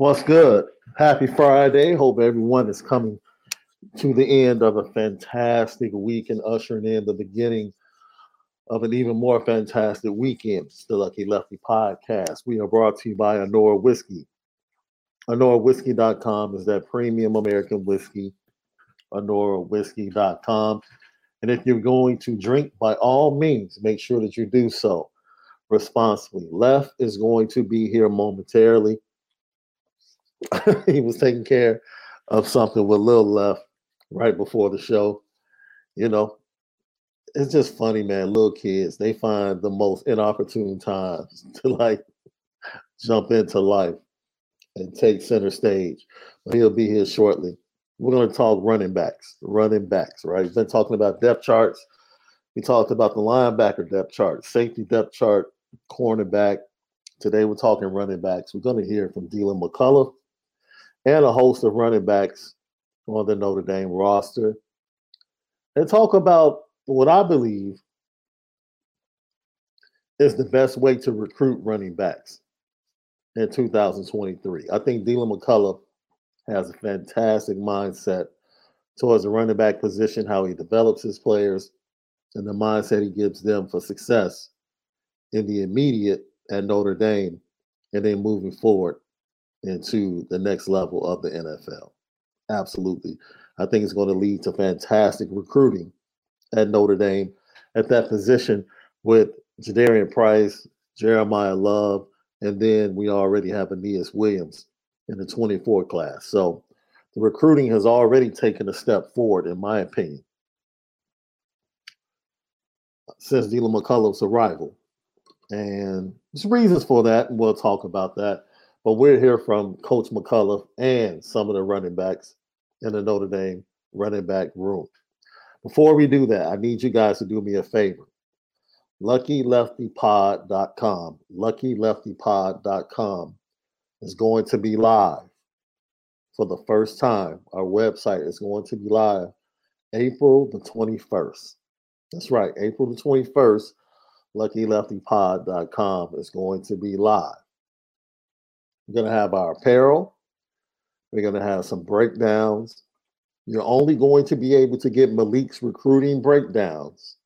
What's good? Happy Friday. Hope everyone is coming to the end of a fantastic week and ushering in the beginning of an even more fantastic weekend. It's the Lucky Lefty podcast. We are brought to you by Anora Whiskey. AnoraWhiskey.com is that premium American whiskey. AnoraWhiskey.com. And if you're going to drink, by all means, make sure that you do so responsibly. Left is going to be here momentarily. he was taking care of something with Lil left right before the show. You know, it's just funny, man. Little kids, they find the most inopportune times to like jump into life and take center stage. But he'll be here shortly. We're going to talk running backs, running backs, right? We've been talking about depth charts. We talked about the linebacker depth chart, safety depth chart, cornerback. Today we're talking running backs. We're going to hear from Deland McCullough and a host of running backs on the Notre Dame roster and talk about what I believe is the best way to recruit running backs in 2023. I think Deland McCullough has a fantastic mindset towards the running back position, how he develops his players, and the mindset he gives them for success in the immediate at Notre Dame and then moving forward into the next level of the NFL. Absolutely. I think it's going to lead to fantastic recruiting at Notre Dame at that position with Jadarian Price, Jeremiyah Love, and then we already have Aneyas Williams in the 24 class. So the recruiting has already taken a step forward, in my opinion, since Deland McCullough's arrival. And there's reasons for that, and we'll talk about that. But we're here from Coach McCullough and some of the running backs in the Notre Dame running back room. Before we do that, I need you guys to do me a favor. LuckyLeftyPod.com. LuckyLeftyPod.com is going to be live for the first time. Our website is going to be live April the 21st. That's right, April the 21st. LuckyLeftyPod.com is going to be live. We're going to have our apparel. We're going to have some breakdowns. You're only going to be able to get Malik's recruiting breakdowns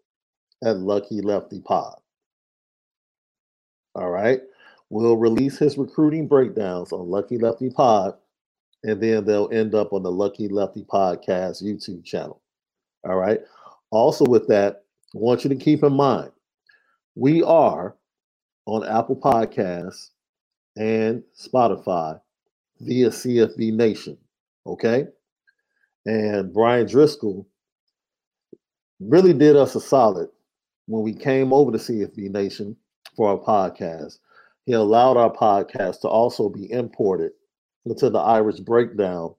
at Lucky Lefty Pod. All right. We'll release his recruiting breakdowns on Lucky Lefty Pod, and then they'll end up on the Lucky Lefty Podcast YouTube channel. All right. Also, with that, I want you to keep in mind we are on Apple Podcasts and Spotify via CFB Nation. Okay. And Bryan Driskell really did us a solid when we came over to CFB Nation for our podcast he allowed our podcast to also be imported into the Irish Breakdown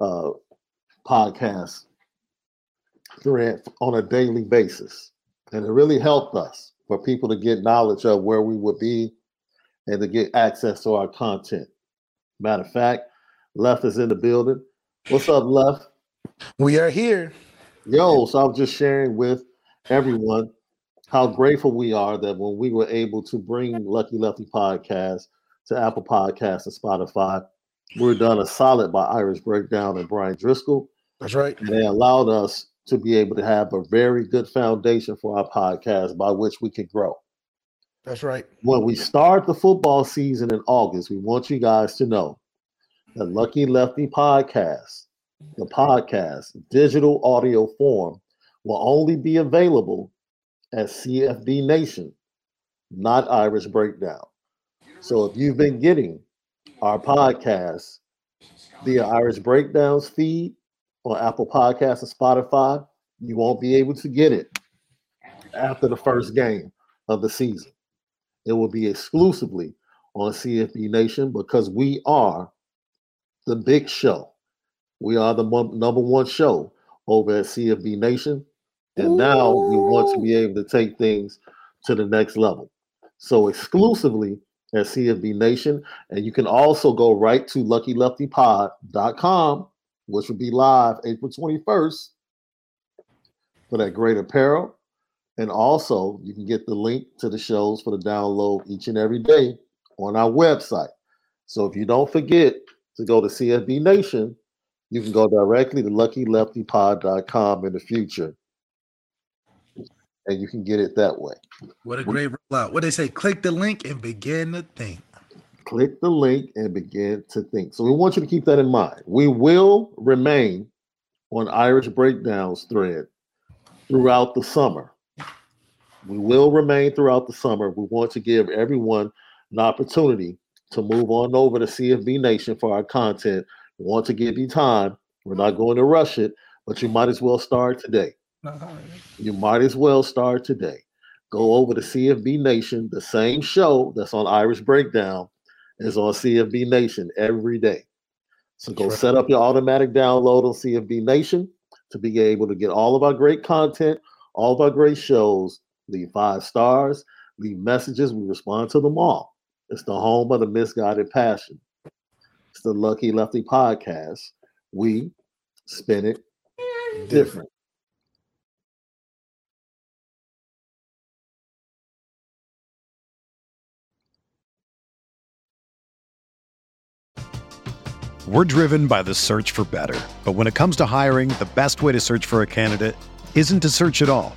uh, podcast thread on a daily basis. And it really helped us for people to get knowledge of where we would be and to get access to our content. Matter of fact, Left is in the building. What's up, Left? We are here. Yo, so I was just sharing with everyone how grateful we are that when we were able to bring Lucky Lefty podcast to Apple Podcasts and Spotify, we are done a solid by Irish Breakdown and Bryan Driskell. That's right. And they allowed us to be able to have a very good foundation for our podcast by which we can grow. That's right. When we start the football season in August, we want you guys to know that Lucky Lefty podcast, the podcast, digital audio form, will only be available at CFB Nation, not Irish Breakdown. So if you've been getting our podcast via Irish Breakdowns feed on Apple Podcasts and Spotify, you won't be able to get it after the first game of the season. It will be exclusively on CFB Nation because we are the big show. We are the number one show over at CFB Nation. And now we want to be able to take things to the next level. So exclusively at CFB Nation. And you can also go right to luckyleftypod.com, which will be live April 21st for that great apparel. And also, you can get the link to the shows for the download each and every day on our website. So if you don't forget to go to CFB Nation, you can go directly to luckyleftypod.com in the future and you can get it that way. What a great rollout. What they say, click the link and begin to think. Click the link and begin to think. So we want you to keep that in mind. We will remain on Irish Breakdowns thread throughout the summer. We will remain throughout the summer. We want to give everyone an opportunity to move on over to CFB Nation for our content. We want to give you time. We're not going to rush it, but you might as well start today. Uh-huh. You might as well start today. Go over to CFB Nation. The same show that's on Irish Breakdown is on CFB Nation every day. So go set up your automatic download on CFB Nation to be able to get all of our great content, all of our great shows. Leave five stars, leave messages. We respond to them all. It's the home of the misguided passion. It's the Lucky Lefty podcast. We spin it different. We're driven by the search for better. But when it comes to hiring, the best way to search for a candidate isn't to search at all.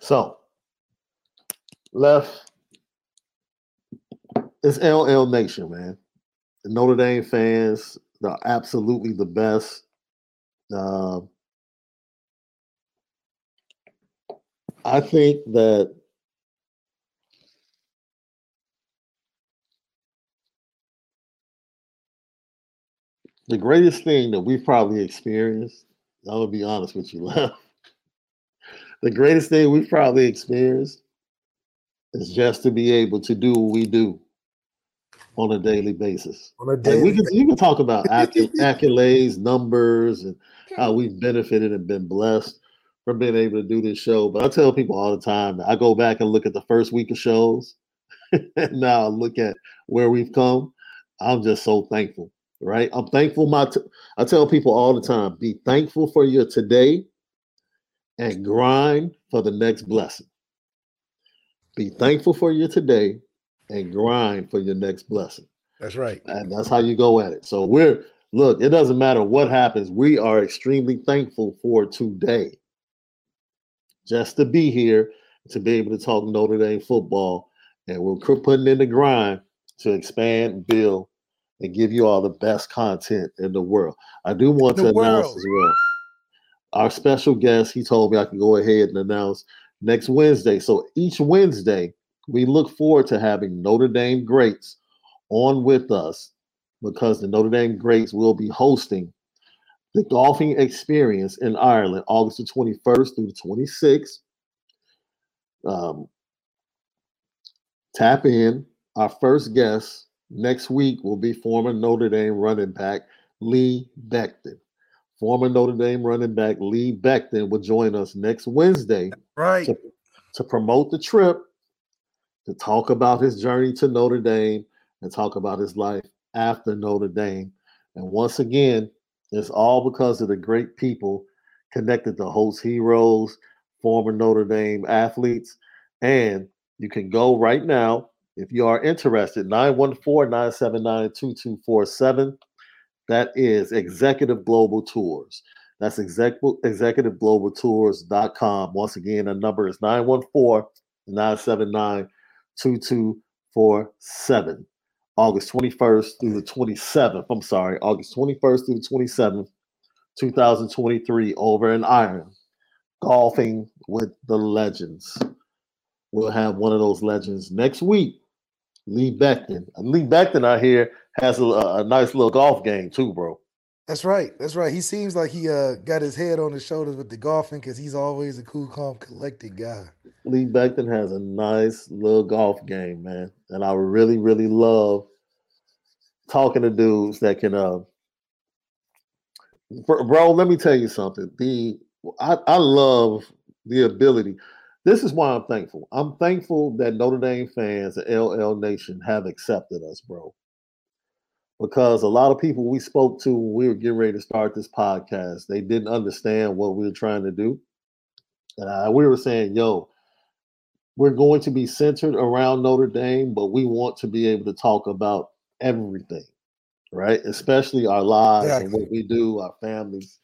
So, left it's LL Nation, man. The Notre Dame fans are absolutely the best. Uh, I think that the greatest thing that we've probably experienced, gonna be honest with you, left. The greatest thing we've probably experienced is just to be able to do what we do on a daily basis. On a Like, daily we can you can talk about acc- accolades, numbers, and how we've benefited and been blessed from being able to do this show. But I tell people all the time, I go back and look at the first week of shows, and now I look at where we've come. I'm just so thankful, right? I'm thankful. My t- I tell people all the time, be thankful for your today, and grind for the next blessing. Be thankful for your today, and grind for your next blessing. That's right. And that's how you go at it. So we're look, it doesn't matter what happens. We are extremely thankful for today. Just to be here, to be able to talk Notre Dame football. And we're putting in the grind to expand, build, and give you all the best content in the world. I do want The to announce as well. Our special guest, he told me I can go ahead and announce next Wednesday. So each Wednesday, we look forward to having Notre Dame greats on with us because the Notre Dame greats will be hosting the golfing experience in Ireland August the 21st through the 26th. Um, tap in. Our first guest next week will be former Notre Dame running back Lee Becton. Former Notre Dame running back Lee Becton will join us next Wednesday Right. to, to promote the trip, to talk about his journey to Notre Dame, and talk about his life after Notre Dame. And once again, it's all because of the great people connected to host heroes, former Notre Dame athletes. And you can go right now if you are interested, 914 979 2247. That is Executive Global Tours. That's exec- executiveglobaltours.com. Once again, the number is 914 979 2247. August 21st through the 27th. I'm sorry, August 21st through the 27th, 2023, over in Ireland. Golfing with the legends. We'll have one of those legends next week. Lee Becton. Lee Becton I here has a, a nice little golf game too, bro. That's right. That's right. He seems like he uh got his head on his shoulders with the golfing because he's always a cool, calm, collected guy. Lee Becton has a nice little golf game, man. And I really, really love talking to dudes that can uh bro, bro, let me tell you something. The I, I love the ability. This is why I'm thankful. I'm thankful that Notre Dame fans and LL Nation have accepted us, bro. Because a lot of people we spoke to when we were getting ready to start this podcast, they didn't understand what we were trying to do. And I, we were saying, yo, we're going to be centered around Notre Dame, but we want to be able to talk about everything, right? Especially our lives and what we do, our families,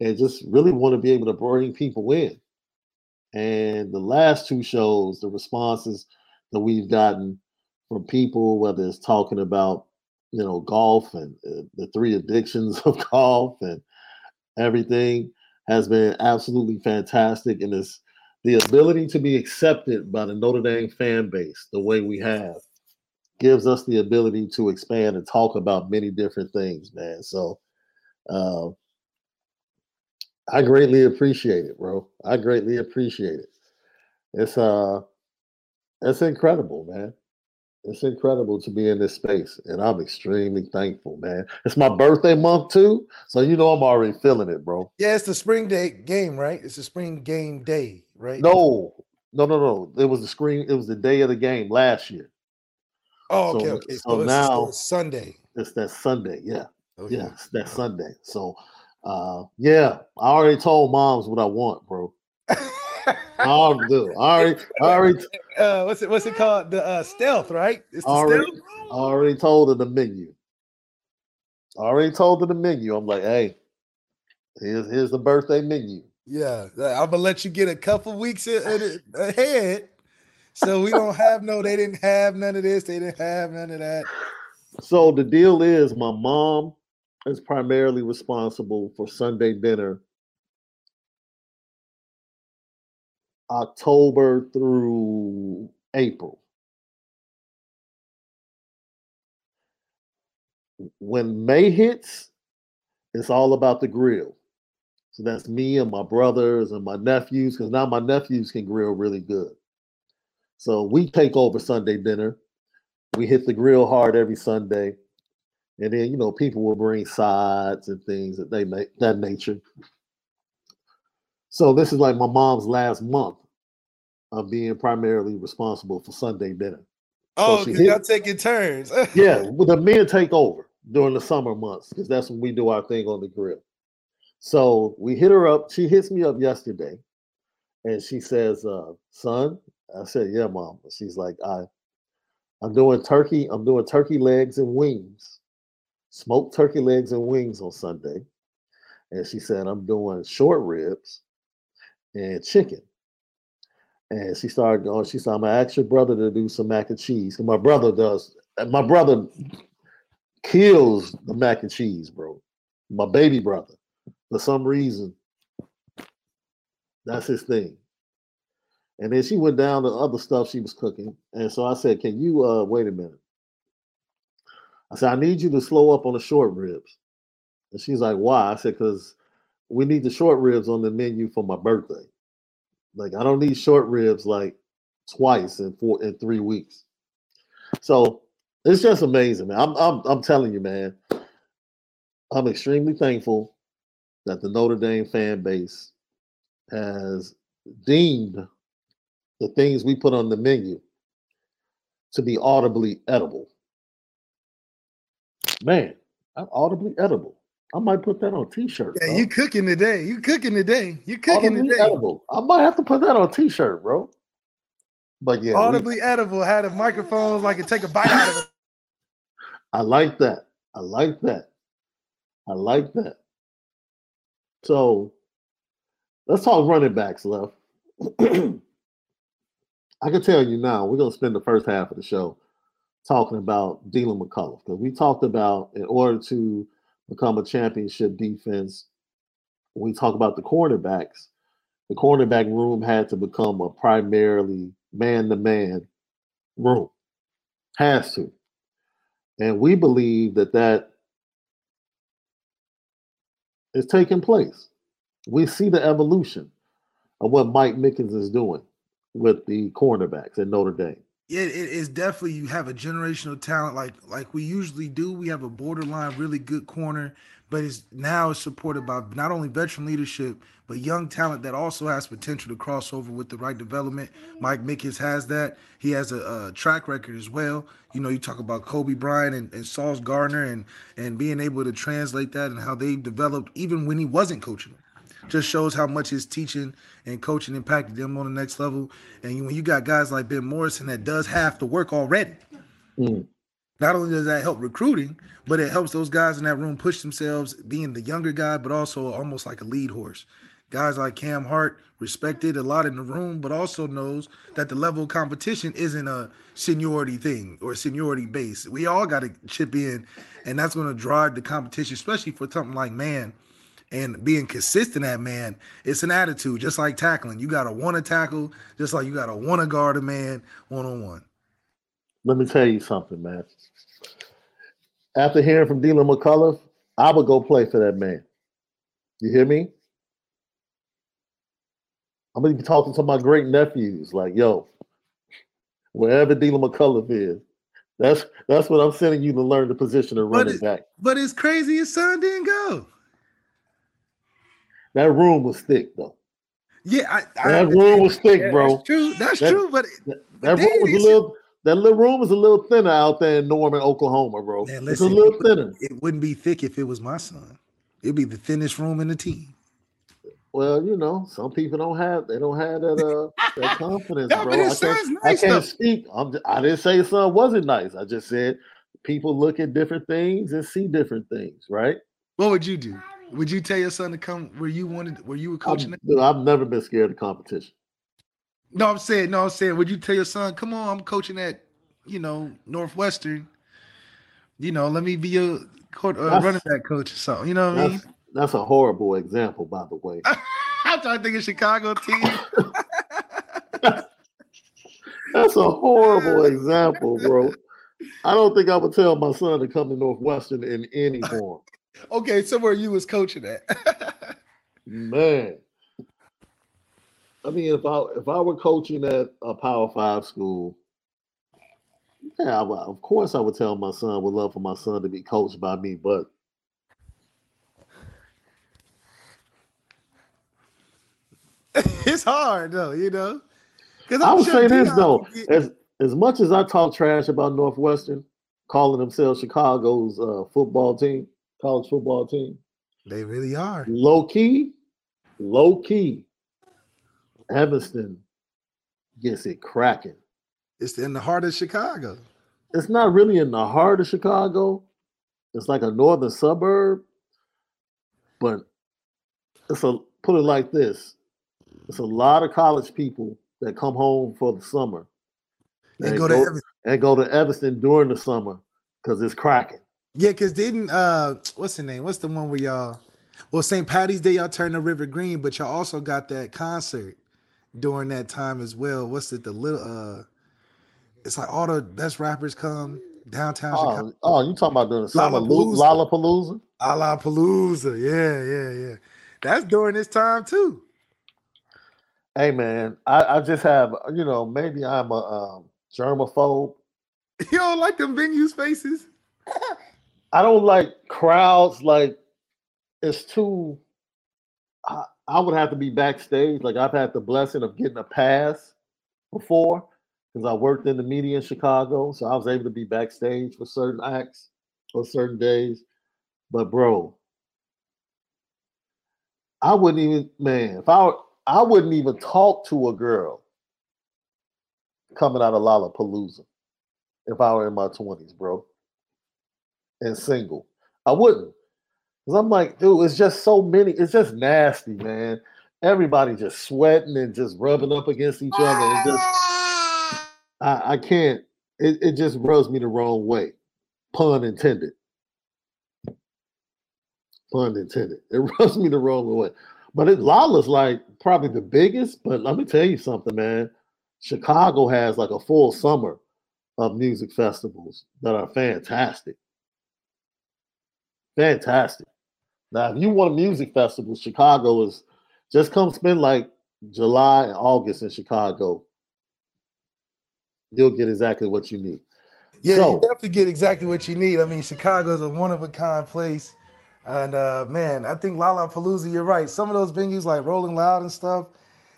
and just really want to be able to bring people in. And the last two shows, the responses that we've gotten from people, whether it's talking about, you know, golf and uh, the three addictions of golf and everything, has been absolutely fantastic. And it's the ability to be accepted by the Notre Dame fan base the way we have gives us the ability to expand and talk about many different things, man. So uh, I greatly appreciate it, bro. I greatly appreciate it. It's uh it's incredible, man. It's incredible to be in this space, and I'm extremely thankful, man. It's my birthday month too, so you know I'm already feeling it, bro. Yeah, it's the spring day game, right? It's a spring game day, right? No, no, no, no. It was the screen. It was the day of the game last year. Oh, So- okay, okay. so So, it's now- Sunday. It's that Sunday. Yeah, Okay. yeah, it's that Sunday. So, uh, yeah, I already told moms what I want, bro. I already do. I already, uh, what's it? What's it called? The uh, stealth, right? It's the Already- stealth. I already told her the menu. I already told her the menu. I'm like, hey, here's here's the birthday menu. Yeah, I'm gonna let you get a couple weeks ahead, so we don't have no. They didn't have none of this. They didn't have none of that. So the deal is, my mom is primarily responsible for Sunday dinner, October through April. When May hits, it's all about the grill. So that's me and my brothers and my nephews, because now my nephews can grill really good. So we take over Sunday dinner. We hit the grill hard every Sunday. And then, you know, people will bring sides and things that they make that nature. So this is like my mom's last month of being primarily responsible for Sunday dinner. Oh, hit- y'all taking turns. Yeah, well, the men take over during the summer months because that's when we do our thing on the grill. So we hit her up. She hits me up yesterday, and she says, uh, "Son," I said, "Yeah, mom." She's like, "I, I'm doing turkey. I'm doing turkey legs and wings, smoked turkey legs and wings on Sunday." And she said, "I'm doing short ribs and chicken." And she started going. She said, "I'm gonna ask your brother to do some mac and cheese." And my brother does. My brother kills the mac and cheese, bro. My baby brother, for some reason, that's his thing. And then she went down to other stuff she was cooking, and so I said, "Can you uh wait a minute?" I said, "I need you to slow up on the short ribs." And she's like, "Why?" I said, "Because we need the short ribs on the menu for my birthday." Like I don't need short ribs like twice in four in three weeks. So it's just amazing, man. I'm I'm I'm telling you, man. I'm extremely thankful that the Notre Dame fan base has deemed the things we put on the menu to be audibly edible. Man, I'm audibly edible. I might put that on a t-shirt. Yeah, dog. you cooking today. You cooking today. You cooking audibly today. edible. I might have to put that on a t-shirt, bro. But yeah, we- Audibly edible. Had a microphone like it take a bite out of it. I like that. I like that. I like that. So let's talk running backs, left. I can tell you now, we're gonna spend the first half of the show talking about Deland McCullough because we talked about in order to become a championship defense, we talk about the cornerbacks, the cornerback room had to become a primarily man-to-man room. Has to. And we believe that that is taking place. We see the evolution of what Mike Mickens is doing with the cornerbacks at Notre Dame. It is definitely you have a generational talent like like we usually do. We have a borderline really good corner, but it's now it's supported by not only veteran leadership but young talent that also has potential to cross over with the right development. Mike Mickens has that. He has a, a track record as well. You know, you talk about Coby Bryant and, and Sauce Gardner and and being able to translate that and how they developed even when he wasn't coaching them just shows how much his teaching and coaching impacted them on the next level. And you- when you got guys like Ben Morrison that does half the work already, Mm. not only does that help recruiting, but it helps those guys in that room push themselves, being the younger guy, but also almost like a lead horse. Guys like Cam Hart respected a lot in the room, but also knows that the level of competition isn't a seniority thing or seniority base. We all got to chip in, and that's going to drive the competition, especially for something like man and being consistent at man, it's an attitude, just like tackling. You gotta want to tackle, just like you gotta want to guard a man one on one. Let me tell you something, man. After hearing from Deland McCullough, I would go play for that man. You hear me? I'm gonna be talking to my great nephews, like, yo, wherever Deland McCullough is, That's that's what I'm sending you to learn the position of But running it- back. But it's crazy his son didn't go. That room was thick though. Yeah, I, I That room was thick, yeah, bro. That's true. That's That- true. But That, that room was a little. That little room is a little thinner out there in Norman, Oklahoma, bro. Man, it's a little people- thinner. it wouldn't be thick if it was my son. It'd be the thinnest room in the team. Well, you know, some people don't have they don't have that uh that confidence, No, bro. I can't, son's I can't speak. I'm just, I didn't say son wasn't nice. I just said people look at different things and see different things, right? What would you do? Would you tell your son to come where you wanted, where you were coaching? I've, at? I've never been scared of competition. No, I'm saying, no, I'm saying, would you tell your son, come on, I'm coaching at, you know, Northwestern. You know, let me be your court, uh, running back coach or something. You know what I mean? That's a horrible example, by the way. I'm trying to think of Chicago team. That's a horrible example, bro. I don't think I would tell my son to come to Northwestern in any form. Okay, somewhere you was coaching at. Man. I mean, if I if I were coaching at a Power Five school, yeah, I of course I would tell my son would love for my son to be coached by me, but it's hard though, you know. 'Cause I I'm would sure say this though, get- as as much as I talk trash about Northwestern, calling themselves Chicago's uh, football team, college football team, they really are. low key, low key, Evanston gets it cracking. It's in the heart of Chicago. It's not really in the heart of Chicago. It's like a northern suburb, but it's a put it like this: it's a lot of college people that come home for the summer And and go to Evanston. and go to Evanston during the summer because it's cracking. Yeah, because didn't uh what's the name? What's the one where y'all well St. Patty's Day y'all turned the river green, but y'all also got that concert during that time as well. What's it? The little uh it's like all the best rappers come downtown Chicago. Oh, oh, you talking about during the summer? Lu- Lollapalooza. Lollapalooza? Palooza. Yeah, yeah, yeah. That's during this time too. Hey man, I, I just have you know maybe I'm a um, germaphobe. You don't like them venue faces? I don't like crowds. Like it's too. I, I would have to be backstage. Like I've had the blessing of getting a pass before because I worked in the media in Chicago, so I was able to be backstage for certain acts or certain days. But bro, I wouldn't even man if I I wouldn't even talk to a girl coming out of Lollapalooza if I were in my twenties, bro and single. I wouldn't. Because I'm like, dude, it's just so many. It's just nasty, man. Everybody just sweating and just rubbing up against each other. Just, I, I can't. It, it just rubs me the wrong way. Pun intended. Pun intended. It rubs me the wrong way. But it, Lala's like probably the biggest. But let me tell you something, man. Chicago has like a full summer of music festivals that are fantastic. Fantastic. Now, if you want a music festival, Chicago is just come spend like July and August in Chicago. You'll get exactly what you need. Yeah, So- you definitely get exactly what you need. I mean, Chicago's a one of a kind place. And uh man, I think Lollapalooza, you're right. Some of those venues like Rolling Loud and stuff,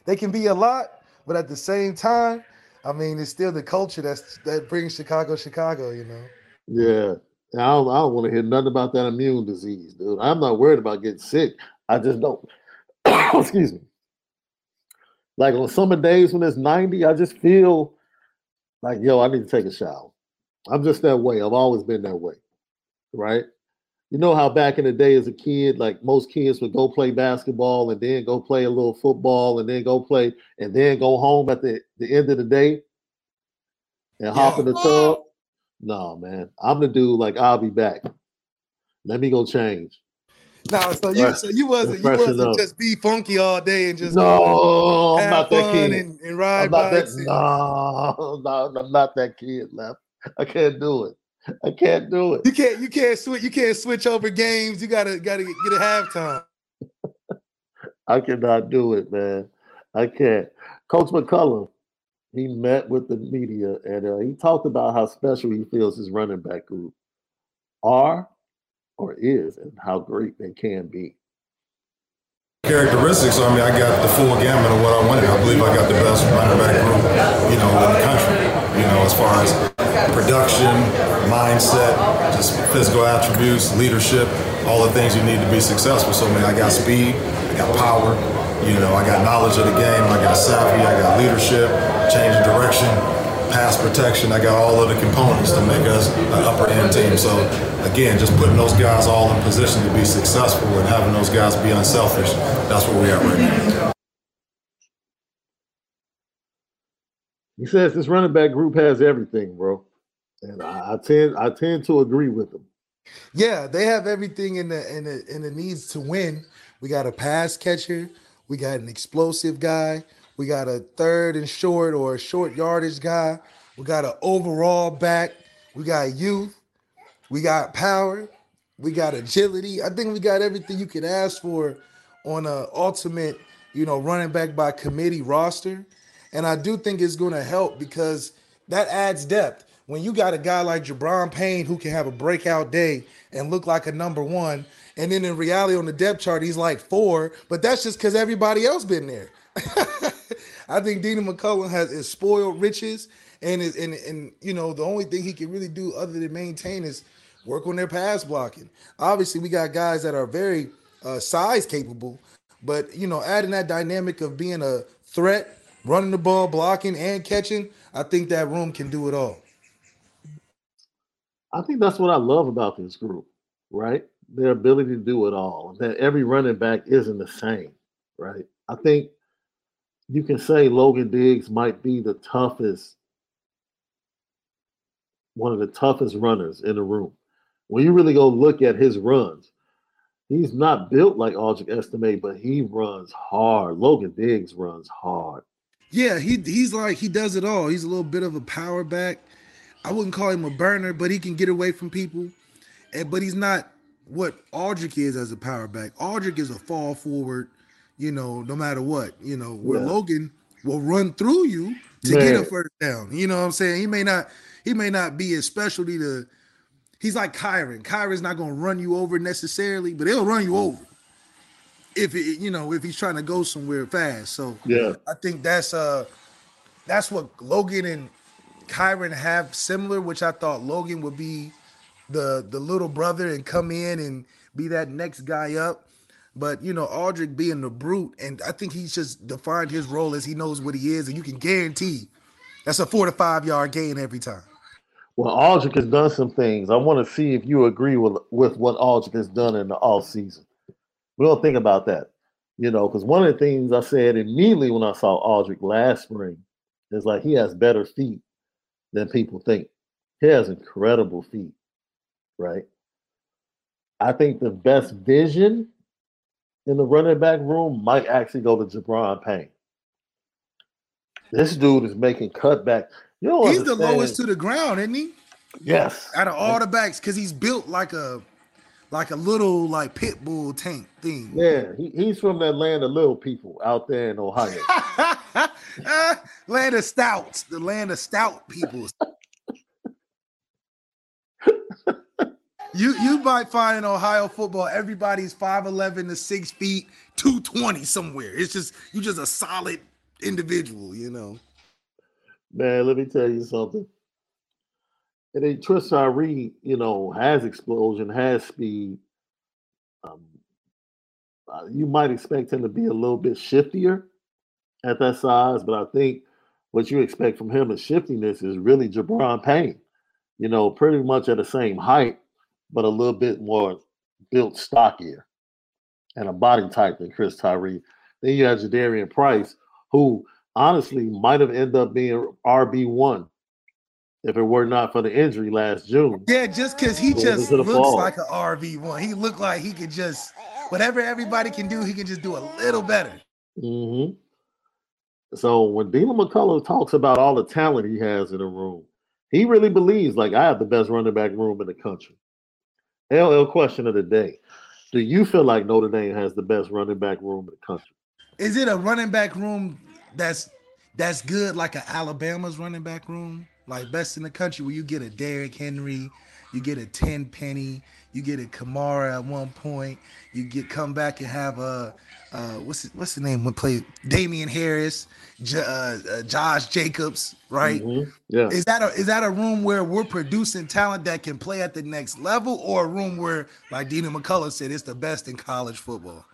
they can be a lot, but at the same time, I mean, it's still the culture that's that brings Chicago, Chicago, you know. Yeah. I don't, I don't want to hear nothing about that immune disease, dude. I'm not worried about getting sick. I just don't. Excuse me. Like on summer days when it's 90, I just feel like, yo, I need to take a shower. I'm just that way. I've always been that way. Right? You know how back in the day as a kid, like most kids would go play basketball and then go play a little football and then go play and then go home at the, the end of the day and hop in the tub. No, man. I'm the dude like I'll be back. Let me go change. No, so you Right. so you wasn't you wasn't up. just be funky all day and just No, I'm not that kid. and, and ride I'm not that. and- No, no, I'm not that kid left. I can't do it. I can't do it. You can't you can't switch you can't switch over games. You gotta gotta get a halftime. I cannot do it, man. I can't. Coach McCullough, he met with the media and uh, he talked about how special he feels his running back group are or is and how great they can be. Characteristics, I mean, I got the full gamut of what I wanted. I believe I got the best running back group, you know, in the country, you know, as far as production, mindset, just physical attributes, leadership, all the things you need to be successful. So, I man, I got speed, I got power, you know, I got knowledge of the game, I got savvy, I got leadership, change of direction, pass protection. I got all of the components to make us an upper end team. So again, just putting those guys all in position to be successful and having those guys be unselfish. That's where we are right now. He says this running back group has everything, bro, and I, I tend I tend to agree with him. Yeah, they have everything in the in the in the needs to win. We got a pass catcher. We got an explosive guy. We got a third and short or a short yardage guy. We got an overall back. We got youth. We got power. We got agility. I think we got everything you could ask for on a ultimate, you know, running back by committee roster. And I do think it's going to help because that adds depth. When you got a guy like Gi'Bran Payne who can have a breakout day and look like a number one, and then in reality on the depth chart he's like four, but that's just because everybody else been there. I think Dean McCullough has is spoiled riches, and is and and you know the only thing he can really do other than maintain is work on their pass blocking. Obviously, we got guys that are very uh, size capable, but you know, adding that dynamic of being a threat, running the ball, blocking and catching, I think that room can do it all. I think that's what I love about this group, right? Their ability to do it all. That every running back isn't the same, right? I think you can say Logan Diggs might be the toughest, one of the toughest runners in the room. When you really go look at his runs, he's not built like Audric Estime, but he runs hard. Logan Diggs runs hard. Yeah, he he's like he does it all. He's a little bit of a power back. I wouldn't call him a burner, but he can get away from people. And but he's not what Audric is as a power back. Audric is a fall forward you know, no matter what, you know, where yeah. Logan will run through you to Man. get a first down. You know what I'm saying? He may not, he may not be a specialty to he's like Kyren. Kyren's not gonna run you over necessarily, but he'll run you over if it, you know, if he's trying to go somewhere fast. So yeah, I think that's uh that's what Logan and Kyren have similar, which I thought Logan would be the the little brother and come in and be that next guy up. But you know, Audric being the brute, and I think he's just defined his role as he knows what he is, and you can guarantee that's a four to five yard gain every time. Well, Audric has done some things. I want to see if you agree with with what Audric has done in the off season. We don't think about that, you know, because one of the things I said immediately when I saw Audric last spring is like he has better feet than people think. He has incredible feet, right? I think the best vision in the running back room might actually go to Gi'Bran Payne. This dude is making cutback. You know, he's understand. the lowest to the ground, isn't he? Yes. Out of all the backs, because he's built like a like a little like pit bull tank thing. Yeah, he, he's from that land of little people out there in Ohio. land of stouts, the land of stout people. You you might find in Ohio football everybody's 5'11 to 6 feet, 220 somewhere. It's just you just a solid individual, you know. Man, let me tell you something. And then Tristan Reed, you know, has explosion, has speed. Um, uh, you might expect him to be a little bit shiftier at that size, but I think what you expect from him is shiftiness is really Gi'Bran Payne. You know, pretty much at the same height but a little bit more built stockier and a body type than Chris Tyree. Then you have Jadarian Price, who honestly might have ended up being RB one if it were not for the injury last June. Yeah, just because he just looks fall. like an RB one. He looked like he could just whatever everybody can do, he can just do a little better. Mm-hmm. So when Dean McCullough talks about all the talent he has in the room, he really believes like I have the best running back room in the country. LL question of the day. Do you feel like Notre Dame has the best running back room in the country? Is it a running back room that's that's good, like an Alabama's running back room, like best in the country, where you get a Derrick Henry, you get a ten penny. you get a Kamara at one point, you get come back and have a uh, what's his, what's the name? When play Damien Harris, J- uh, uh, Josh Jacobs, right? Mhm. Yeah. Is that a is that a room where we're producing talent that can play at the next level, or a room where, like Deland McCullough said, it's the best in college football?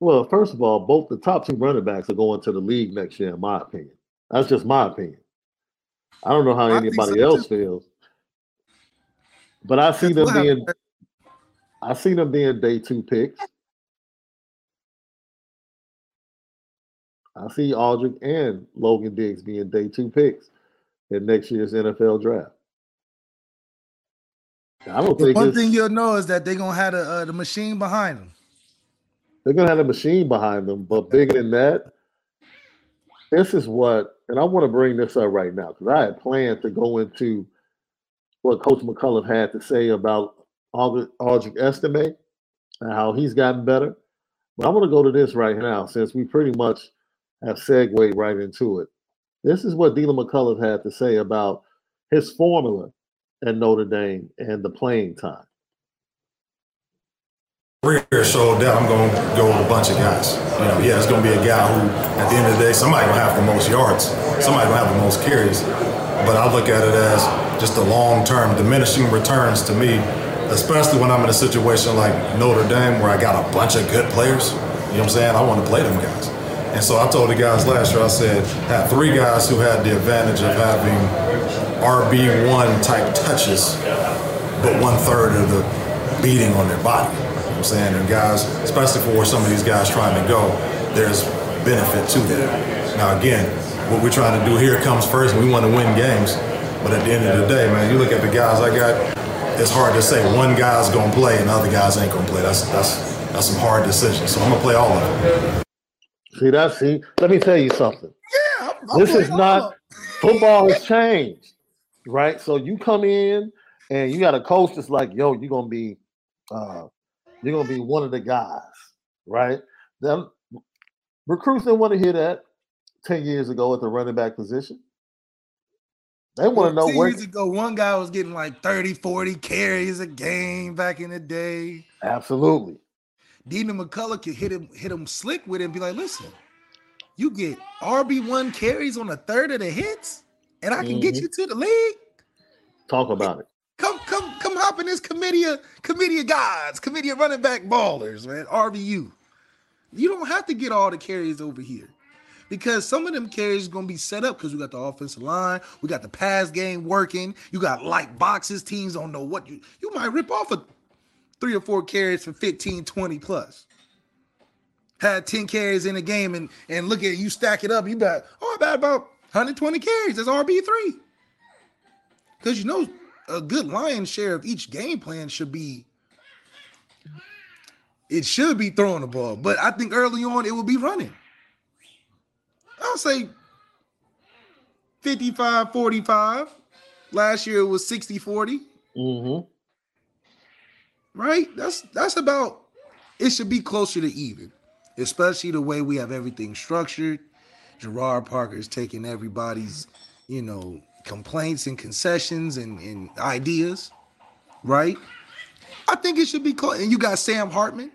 Well, first of all, both the top two running backs are going to the league next year, in my opinion. That's just my opinion. I don't know how I anybody so, else feels, but I see them being, I see them being day two picks. I see Audric and Logan Diggs being day two picks in next year's NFL draft. I don't The think one thing you'll know is that they're gonna have a, uh, the machine behind them. they're gonna have a machine behind them, but bigger than that, this is what, and I want to bring this up right now because I had planned to go into what Coach McCullough had to say about Audric, Estime and how he's gotten better. But I want to go to this right now since we pretty much have segued right into it. This is what Deland McCullough had to say about his formula at Notre Dame and the playing time. Career showed that I'm going to go with a bunch of guys. You know, yeah, it's going to be a guy who, at the end of the day, somebody to have the most yards, somebody to have the most carries. But I look at it as just a long-term diminishing returns to me, especially when I'm in a situation like Notre Dame where I got a bunch of good players. You know what I'm saying? I want to play them guys. And so I told the guys last year, I said, had three guys who had the advantage of having RB1 type touches, but one third of the beating on their body. You know what I'm saying? And guys, especially for where some of these guys trying to go, there's benefit to that. Now again, what we're trying to do here comes first, and we want to win games. But at the end of the day, man, you look at the guys I got, it's hard to say one guy's gonna play and the other guys ain't gonna play. That's that's that's some hard decisions. So I'm gonna play all of them. See that? See, let me tell you something. Yeah, I'm, I'm this is not of 'em. football has changed, right? So you come in and you got a coach that's like, yo, you're gonna be uh you're gonna be one of the guys, right? Them recruits didn't want to hear that 10 years ago at the running back position. They want to know 10 where years ago, one guy was getting like 30, 40 carries a game back in the day. absolutely. Deland McCullough could hit him, hit him slick with it and be like, listen, you get RB1 carries on a third of the hits, and I can get Mhm. you to the league. Talk about it. Come, come, come hop in this committee of committee of gods, committee of running back ballers, man. RBU. You don't have to get all the carries over here. Because some of them carries are gonna be set up because we got the offensive line, we got the pass game working, you got light boxes, teams don't know what you you might rip off a three or four carries for 15, 20 plus. Had 10 carries in a game and and look at you stack it up, you bet, oh, bet about 120 carries. That's RB3. Because you know a good lion's share of each game plan should be it should be throwing the ball, but I think early on it will be running. I'll say 55 45. Last year it was 60 40, hmm right? That's that's about it should be closer to even, especially the way we have everything structured. Gerard Parker is taking everybody's, you know, complaints and concessions and, and ideas, right? I think it should be called. And you got Sam Hartman,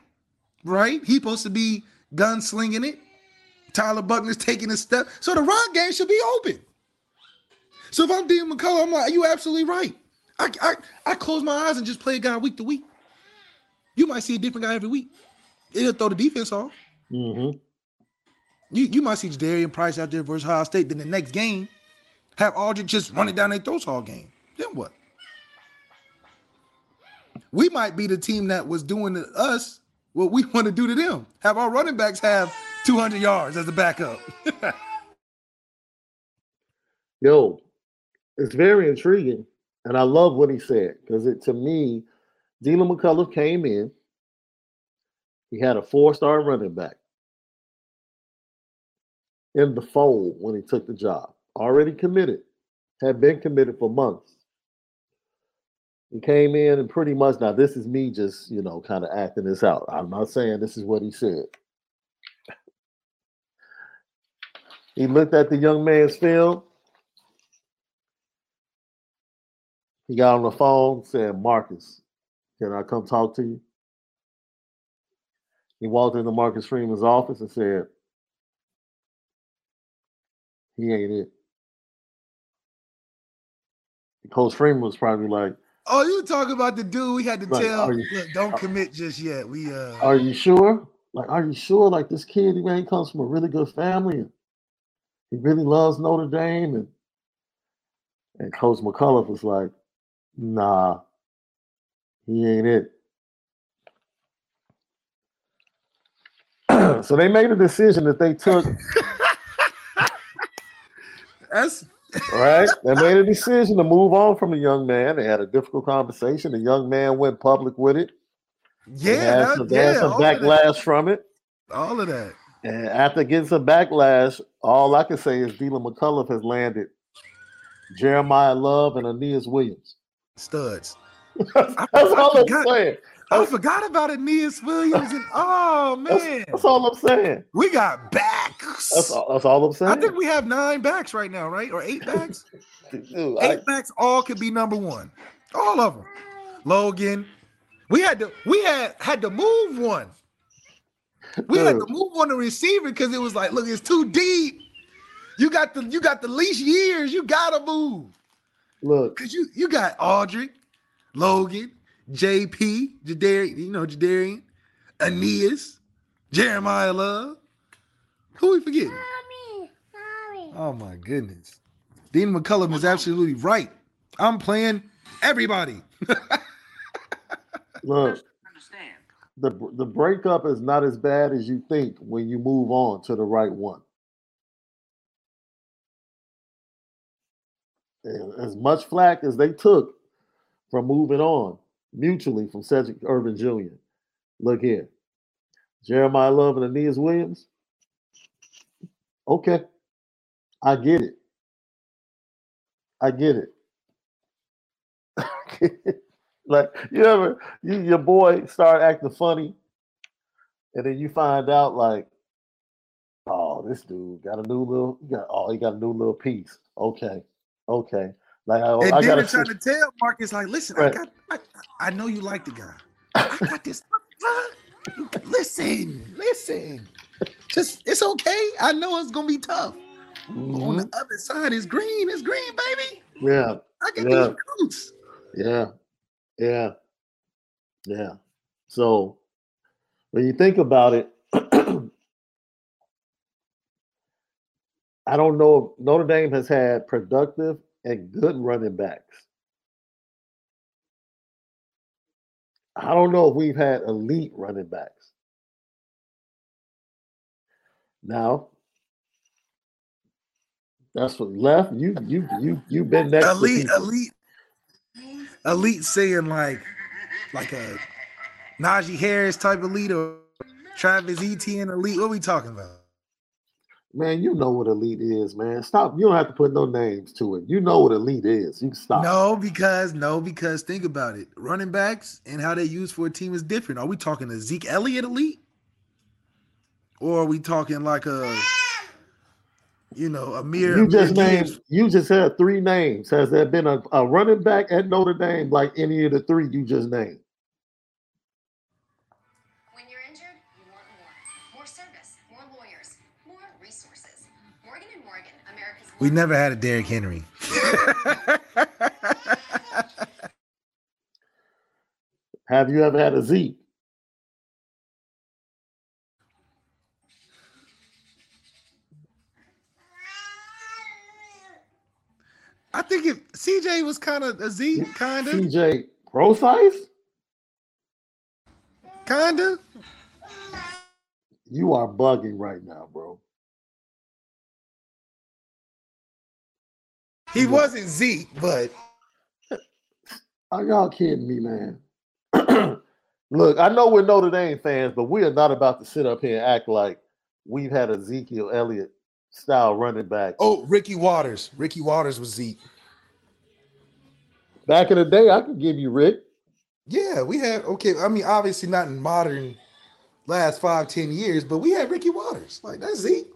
right? He's supposed to be gunslinging it. Tyler Buchner's taking a step. So the run game should be open. So if I'm Dean McCullough, I'm like, you absolutely right. I, I I close my eyes and just play a guy week to week. You might see a different guy every week. It'll throw the defense off. Mm-hmm. You you might see Darian Price out there versus Ohio State. Then the next game, have Audric just running down their throats all game. Then what? We might be the team that was doing to us what we want to do to them. Have our running backs have 200 yards as a backup. Yo, it's very intriguing. And I love what he said because it to me, Deland McCullough came in. He had a four-star running back in the fold when he took the job. Already committed, had been committed for months. He came in and pretty much now this is me just, you know, kind of acting this out. I'm not saying this is what he said. He looked at the young man's film. He got on the phone, said, Marcus, can I come talk to you? He walked into Marcus Freeman's office and said, He ain't it. Coach Freeman was probably like, Oh, you talking about the dude we had to Like, tell? you- Look, don't commit just yet. We uh Are you sure? Like, are you sure? Like this kid, he man, comes from a really good family and he really loves Notre Dame. And and Coach McCullough was like, nah, he ain't it. so they made a decision that they took, that's right? They made a decision to move on from the young man. They had a difficult conversation. The young man went public with it. They yeah, had that- some, they had yeah, some that, backlash from it. all of that. And after getting some backlash, all I can say is Deland McCullough has landed Jeremiyah Love and Aneyas Williams. Studs. That's I all I'm forgot- saying. I forgot about Aneyas Williams and oh man, That's all I'm saying. we got backs. That's all, that's all I'm saying. I think we have nine backs right now, right? Or eight backs? Dude, I- eight backs all could be number one. All of them. Logan. We had to we had had to move one. We had to move on the receiver because it was like, look, it's too deep. You got the you got the least years. You gotta move. look, Cause you you got Audric, Logan, JP, Jadarian, you know, Jadarian, Aneyas, Jeremiyah Love. Who we forgetting? Oh my goodness. Dean McCullum is absolutely right. I'm playing everybody. look. The the breakup is not as bad as you think when you move on to the right one. And as much flack as they took from moving on mutually from Sedrick Irvin Jr. Look here. Jeremiyah Love and Aneyas Williams. Okay. I get it. I get it. like you ever you your boy start acting funny and then you find out like oh this dude got a new little got oh he got a new little piece okay okay like I, And I then they're trying to tell Marcus, like, listen, Right. I got I, I know you like the guy. I got this. listen, listen. Just it's okay. I know it's gonna be tough. On Mhm. the other side it's green. It's green, baby. yeah I can Yeah. do recruits. Yeah, yeah, yeah. So when you think about it, I don't know if Notre Dame has had productive and good running backs. I don't know if we've had elite running backs. Now, that's what left. You you you you've been next. Elite, elite, elite saying like like a Najee Harris type elite or Travis Etienne elite. What are we talking about? Man, you know what elite is, man. Stop. You don't have to put no names to it. You know what elite is. You can stop. No, because no, because think about it. Running backs and how they use for a team is different. Are we talking a Zeke Elliott elite? Or are we talking like a you know, a mere You just named. You just had three names. Has there been a, a running back at Notre Dame like any of the three you just named? When you're injured, you want more. More service, more lawyers, more resources. Morgan and Morgan, America's We never had a Derrick Henry. Have you ever had a Zeke? I think if CJ was kind of a Z, kind of, CJ Prosise? kind of. You are bugging right now, bro. He wasn't Zeke, but Are y'all kidding me, man? Look, I know we're Notre Dame fans, but we are not about to sit up here and act like we've had Ezekiel Elliott style running back. oh, Ricky Watters. Ricky Watters was Zeke. Back in the day, I could give you Rick. Yeah, we had okay. I mean, obviously not in modern last five, ten years, but we had Ricky Watters. Like that's Zeke.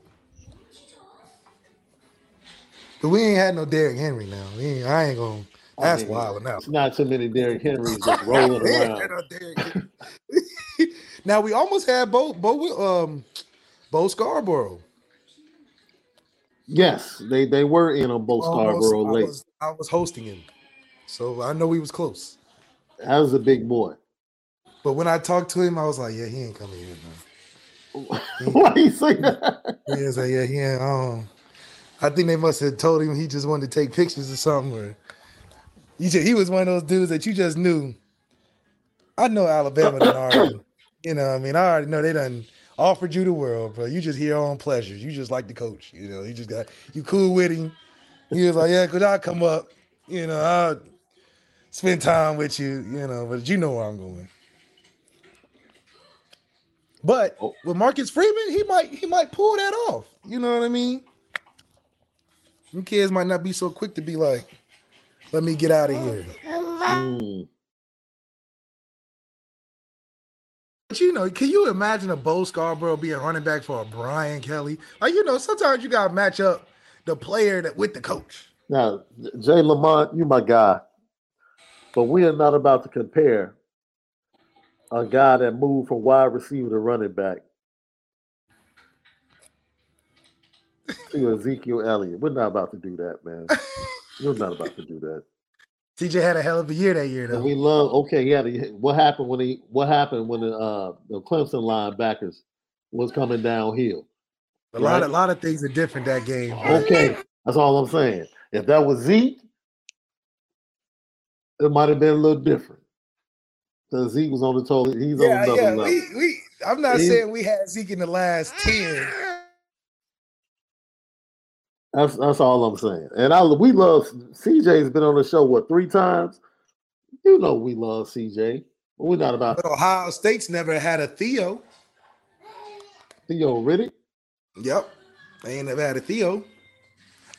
But we ain't had no Derrick Henry now. We ain't, I ain't gonna. That's mean, wild now. It's not too many Derrick Henrys just rolling around. Now we almost had Bo Bo um Bo Scarborough. Yes, they they were in on both Almost- Scarborough I late. was, I was hosting him, so I know he was close. That was a big boy. But when I talked to him, I was like, "Yeah, he ain't coming here, man." Why you say that? He was like, "Yeah, he ain't." Um, I think they must have told him he just wanted to take pictures or something. Or you just, he was one of those dudes that you just knew. I know Alabama done already. You know, I mean, I already know they done offered you the world, bro. you just here on pleasures. You just like the coach. You know, you just got you cool with him. He was like, "Yeah, could I come up? You know, I'll spend time with you. You know, but you know where I'm going." But Oh. with Marcus Freeman, he might he might pull that off. You know what I mean? Them kids might not be so quick to be like, "Let me get out of here." Mm. But you know, can you imagine a Bo Scarborough being running back for a Brian Kelly? Like you know, sometimes you gotta match up the player that with the coach. Now, Jay Lamont, you my guy, but we are not about to compare a guy that moved from wide receiver to running back to Ezekiel Elliott. We're not about to do that, man. We're not about to do that. TJ had a hell of a year that year, And though. we love. Okay, yeah. The, what happened when he? What happened when the uh, the Clemson linebackers was coming downhill? a lot, right. of, lot of things are different that game. Okay, that's all I'm saying. If that was Zeke, it might have been a little different. Because Zeke was on the total. He's on yeah, another yeah. We, we, I'm not He- saying we had Zeke in the last ten. That's that's all I'm saying. And I we love CJ's been on the show what three times. You know we love CJ. We're not about But Ohio State's never had a Theo. Theo Riddick. Yep, they ain't never had a Theo.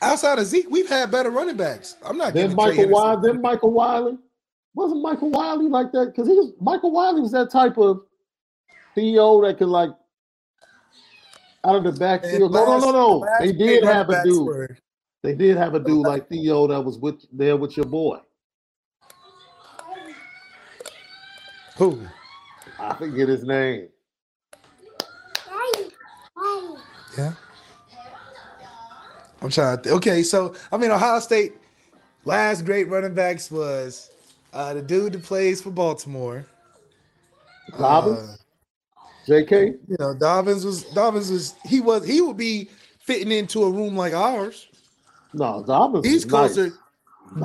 Outside of Zeke, we've had better running backs. I'm not Then Michael Wiley. Then Michael Wiley. Wasn't Michael Wiley like that? Because he was Michael Wiley was that type of Theo that could like out of the And backfield. No, no, no, no. They did have a dude. were- They did have a dude like Theo that was with there with your boy. Who? I forget his name. Yeah. I'm trying to think. Okay, so I mean Ohio State last great running backs was uh the dude that plays for Baltimore. Dobbins, Uh, J.K. you know, Dobbins was Dobbins was he was he would be fitting into a room like ours. No, Dobbins. He's is nice. closer.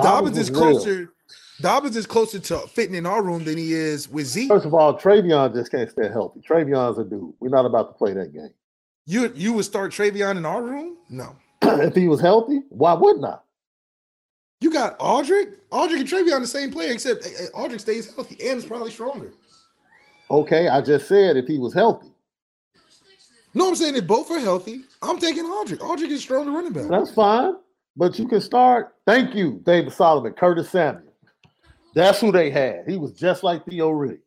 Dobbins is was real. closer. Dobbins is closer to fitting in our room than he is with Zeke. First of all, TreVeyon just can't stay healthy. TreVeyon's a dude. We're not about to play that game. You you would start TreVeyon in our room? No. if he was healthy, why wouldn't I? You got Audric. Audric and TreVeyon the same player, except Audric stays healthy and is probably stronger. Okay, I just said if he was healthy. No, I'm saying if both are healthy, I'm taking Audric. Audric is stronger running back. That's fine. But you can start. Thank you, David Solomon, Curtis Samuel. That's who they had. He was just like Theo Riddick.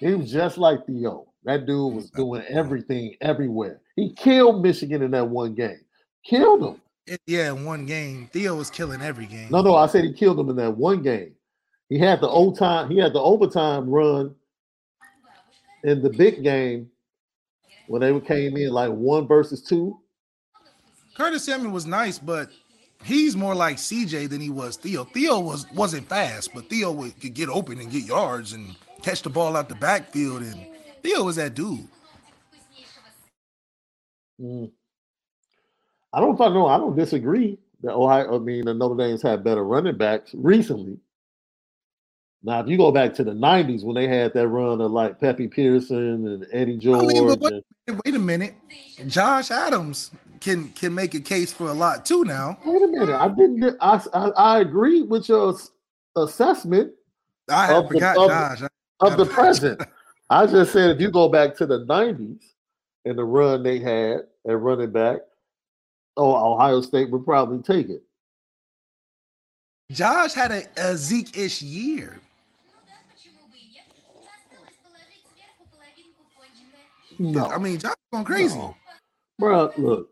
He was just like Theo. That dude was doing everything everywhere. He killed Michigan in that one game. Killed him. Yeah, in one game. Theo was killing every game. No, no, I said he killed them in that one game. He had the overtime. He had the overtime run in the big game when they came in like one versus two. Curtis Samuel was nice, but he's more like CJ than he was Theo. Theo was wasn't fast, but Theo would, could get open and get yards and catch the ball out the backfield. And Theo was that dude. Mm. I don't know. I don't disagree that Ohio. I mean, the Notre Dame's had better running backs recently. Now, if you go back to the '90s when they had that run of like Pepe Pearson and Eddie George, mean, but what- and- Wait a minute, Josh Adams can can make a case for a lot too now. wait a minute, I didn't. I, I I agree with your assessment I Of the- forgot of- Josh. of the present. I just said if you go back to the '90s and the run they had at running back, oh, Ohio State would probably take it. Josh had a, a Zeke-ish year. No, I mean, Josh going crazy. No. Bro, look,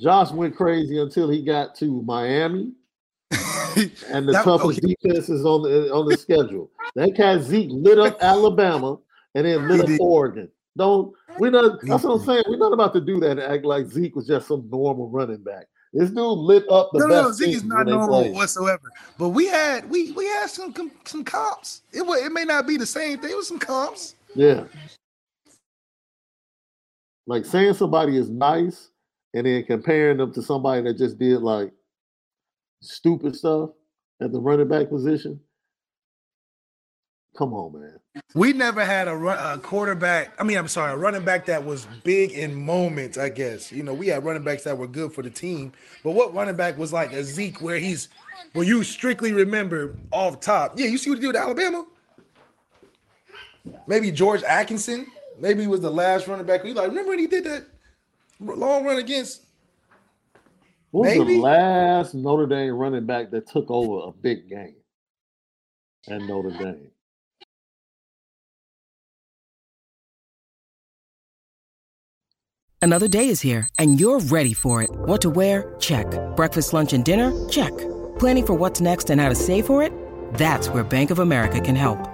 Josh went crazy until he got to Miami and the That- toughest defenses on the on the schedule. That cat Zeke lit up Alabama and then lit up. Oregon. Don't we not that's what I'm saying. We're not about to do that and act like Zeke was just some normal running back. This dude lit up the no, best no, Zeke is not normal played. whatsoever. But we had we we had some some comps. It was it may not be the same thing. It was some comps. Yeah. Like saying somebody is nice and then comparing them to somebody that just did like stupid stuff at the running back position. Come on, man. We never had a, run, a quarterback. I mean, I'm sorry, a running back that was big in moments. I guess you know we had running backs that were good for the team, but what running back was like a Zeke where he's where you strictly remember off top? Yeah, you see what he did with Alabama. Maybe George Atkinson. Maybe he was the last running back. You like remember when he did that long run against? What was Maybe. the last Notre Dame running back that took over a big game at Notre Dame? Another day is here, and you're ready for it. What to wear? Check. Breakfast, lunch, and dinner? Check. Planning for what's next and how to save for it? That's where Bank of America can help.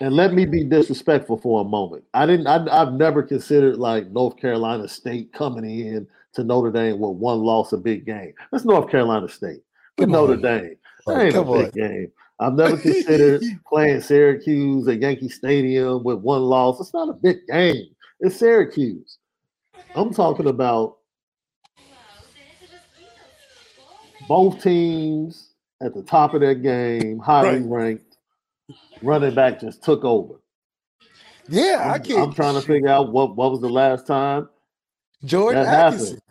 And let me be disrespectful for a moment. I didn't. I, I've never considered like North Carolina State coming in to Notre Dame with one loss, a big game. That's North Carolina State. With Come Notre on. Dame, Oh, that ain't a big on. game. I've never considered playing Syracuse at Yankee Stadium with one loss. It's not a big game. It's Syracuse. I'm talking about both teams at the top of their game, highly ranked. Running back just took over. Yeah, I I'm, can't. I'm trying to figure out what, what was the last time George that Atkinson. happened.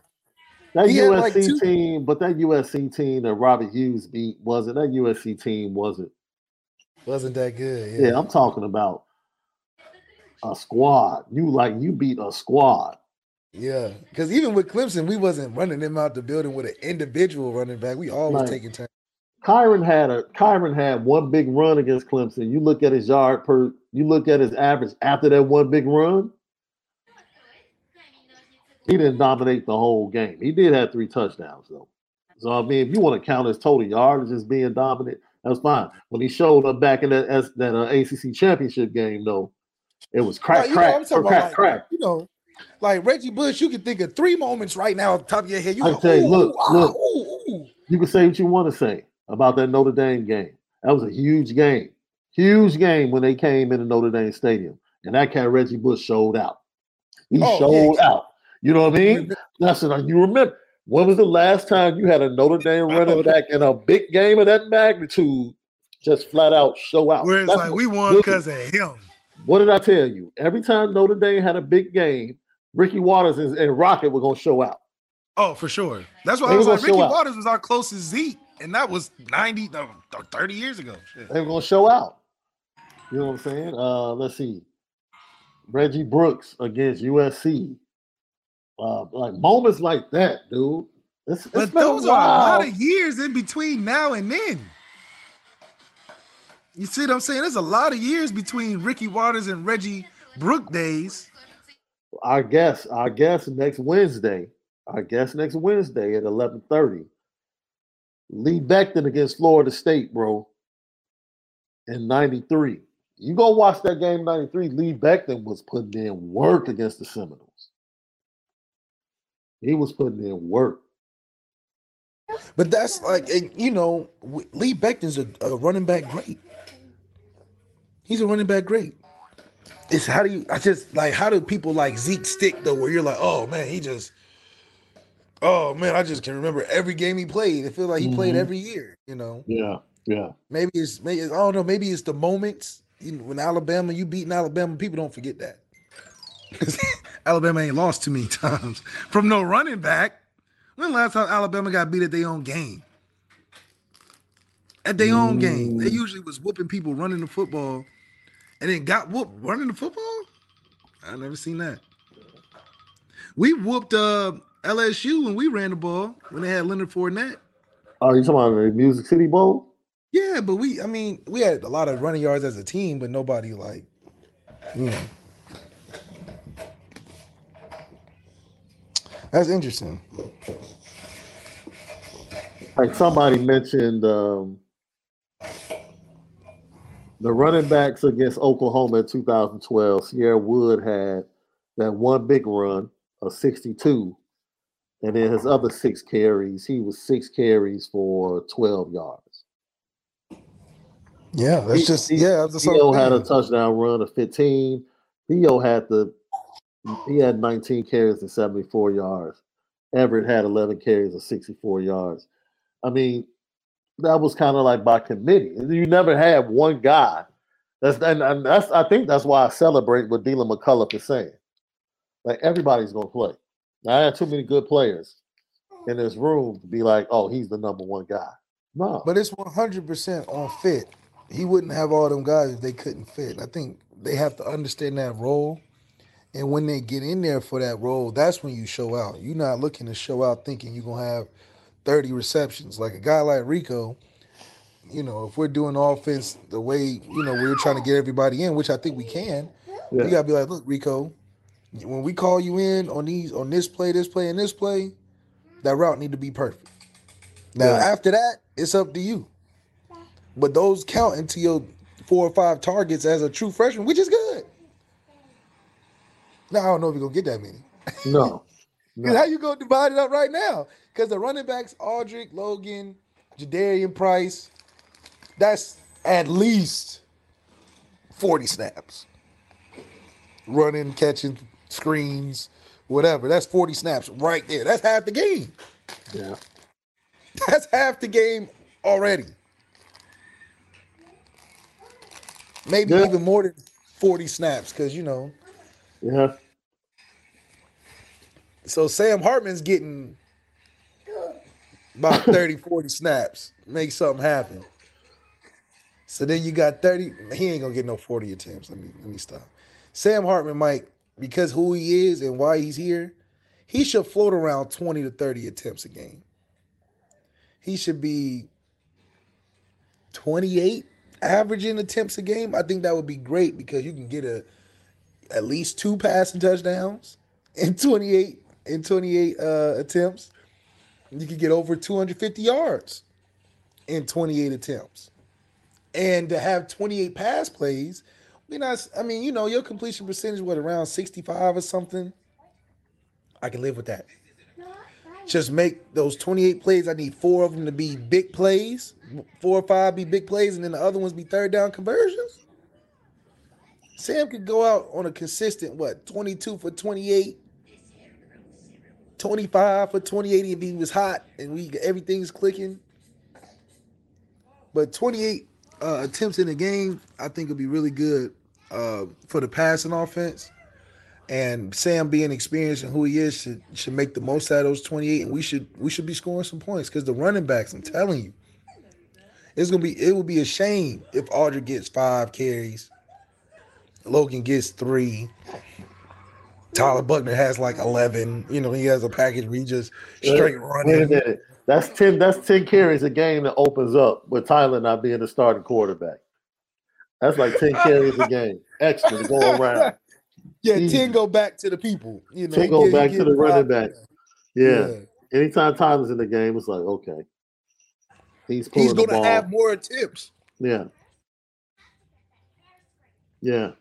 That He USC like, two- team, but that USC team that Robert Hughes beat wasn't that USC team wasn't. wasn't that good. Yeah. Yeah, I'm talking about a squad. You like you beat a squad. Yeah, because even with Clemson, we wasn't running them out the building with an individual running back. We always Right. taking turns. Kyren had a Kyren had one big run against Clemson. You look at his yard per you look at his average after that one big run. He didn't dominate the whole game. He did have three touchdowns though. So I mean, if you want to count his total yardage as being dominant, that's fine. When he showed up back in that as that uh, ACC championship game, though, it was crack, you know, crack, crack, like, crack. you know, like Reggie Bush. You can think of three moments right now off the top of your head. You I go, tell you, look, ooh, look. ooh, ooh. You can say what you want to say about that Notre Dame game. That was a huge game, huge game when they came into Notre Dame Stadium, and that cat Reggie Bush showed out. He Oh, showed yeah. out. You know what I mean? That's what you remember. When was the last time you had a Notre Dame running back in a big game of that magnitude just flat out show out? Where it's That's like we won because of him. What did I tell you? Every time Notre Dame had a big game, Ricky Watters and, and Rocket were gonna show out. Oh, for sure. That's why They I was like, Ricky. Watters was our closest Zeke, and that was 90, no, 30 years ago. Shit. They were gonna show out. You know what I'm saying? Uh, let's see. Reggie Brooks against USC. Uh, like moments like that, dude. It's, it's But those a are a lot of years in between now and then. You see what I'm saying? There's a lot of years between Ricky Watters and Reggie Brook days. i guess i guess next Wednesday. i guess next Wednesday at 11:30. Lee Becton against Florida State, bro. In '93. You go watch that game '93. Lee Becton was putting in work against the Seminoles. He was putting in work. But that's like, you know, Lee Becton's a, a running back great. He's a running back great. It's how do you? I just like how do people like Zeke stick though? Where you're like, oh man, he just, oh man, I just can remember every game he played. It feels like he played Mhm. every year. You know, Yeah, yeah. maybe it's maybe I don't know. Maybe it's the moments. You know, when Alabama, you beating Alabama, people don't forget that. Alabama ain't lost too many times from no running back. When last time Alabama got beat at their own game? At their own game. They usually was whooping people running the football and then got whooped running the football. I never seen that. We whooped uh LSU when we ran the ball when they had Leonard Fournette. Oh, you talking about the Music City Bowl? Yeah, but we, I mean, we had a lot of running yards as a team, but nobody like, you know. That's interesting. Like somebody mentioned um, the running backs against Oklahoma in 2012. Cierre Wood had that one big run of 62, and then his other six carries, he was six carries for 12 yards. Yeah, that's just yeah. That's Theo had a touchdown run of 15. Theo had the he had 19 carries and 74 yards. Everett had 11 carries and 64 yards. I mean, that was kind of like by committee. You never had one guy. That's and, and that's I think that's why I celebrate what Deland McCullough is saying. Like everybody's gonna play. I had too many good players in this mm. room to be like, oh, he's the number one guy. No, But it's one hundred percent on fit. He wouldn't have all them guys if they couldn't fit. I think they have to understand that role, and when they get in there for that role, that's when you show out. You're not looking to show out thinking you're gonna have thirty receptions. Like a guy like Rico, you know, if we're doing offense the way you know we're trying to get everybody in, which I think we can, Yeah. you gotta be like, look, Rico, when we call you in on these on this play, this play, and this play, that route need to be perfect. Now Yeah. after that, it's up to you. But those count into your four or five targets as a true freshman, which is good. Now I don't know if you're gonna get that many. no. Because how you gonna divide it up right now? Because the running backs, Audric, Logan, Jadarian Price, that's at least 40 snaps. Running, catching, screens, whatever. That's 40 snaps right there. That's half the game. Yeah. That's half the game already. Maybe Yeah. even more than 40 snaps, because you know. Yeah. So Sam Hartman's getting about 30, 40 snaps. Make something happen. So then you got 30. He ain't gonna get no 40 attempts. Let me let me stop. Sam Hartman might, because who he is and why he's here, he should float around 20 to 30 attempts a game. He should be 28 averaging attempts a game. I think that would be great because you can get a at least two passing touchdowns in 28 in 28 uh, attempts. You could get over 250 yards in 28 attempts. And to have 28 pass plays, I mean, you know, your completion percentage what around 65 or something. I can live with that. Just make those 28 plays. I need four of them to be big plays, four or five be big plays, and then the other ones be third down conversions. Sam could go out on a consistent, what, 22 for 28, 25 for 28 if he was hot and we everything's clicking. But 28 uh, attempts in a game, I think would be really good uh, for the passing offense. And Sam being experienced and who he is should should make the most out of those 28. And we should we should be scoring some points because the running backs, I'm telling you, it's gonna be it would be a shame if Audric gets five carries, Logan gets three, Tyler Buchner has like 11. You know, he has a package where he just straight running. That's ten. That's ten carries a game that opens up with Tyler not being the starting quarterback. That's like ten carries a game extra to go around. Yeah, Easy. 10 go back to the people. You know, Ten go get- back to the running back. Yeah. Anytime Tyler's in the game, it's like okay, he's pulling He's the gonna have more attempts. yeah. Yeah.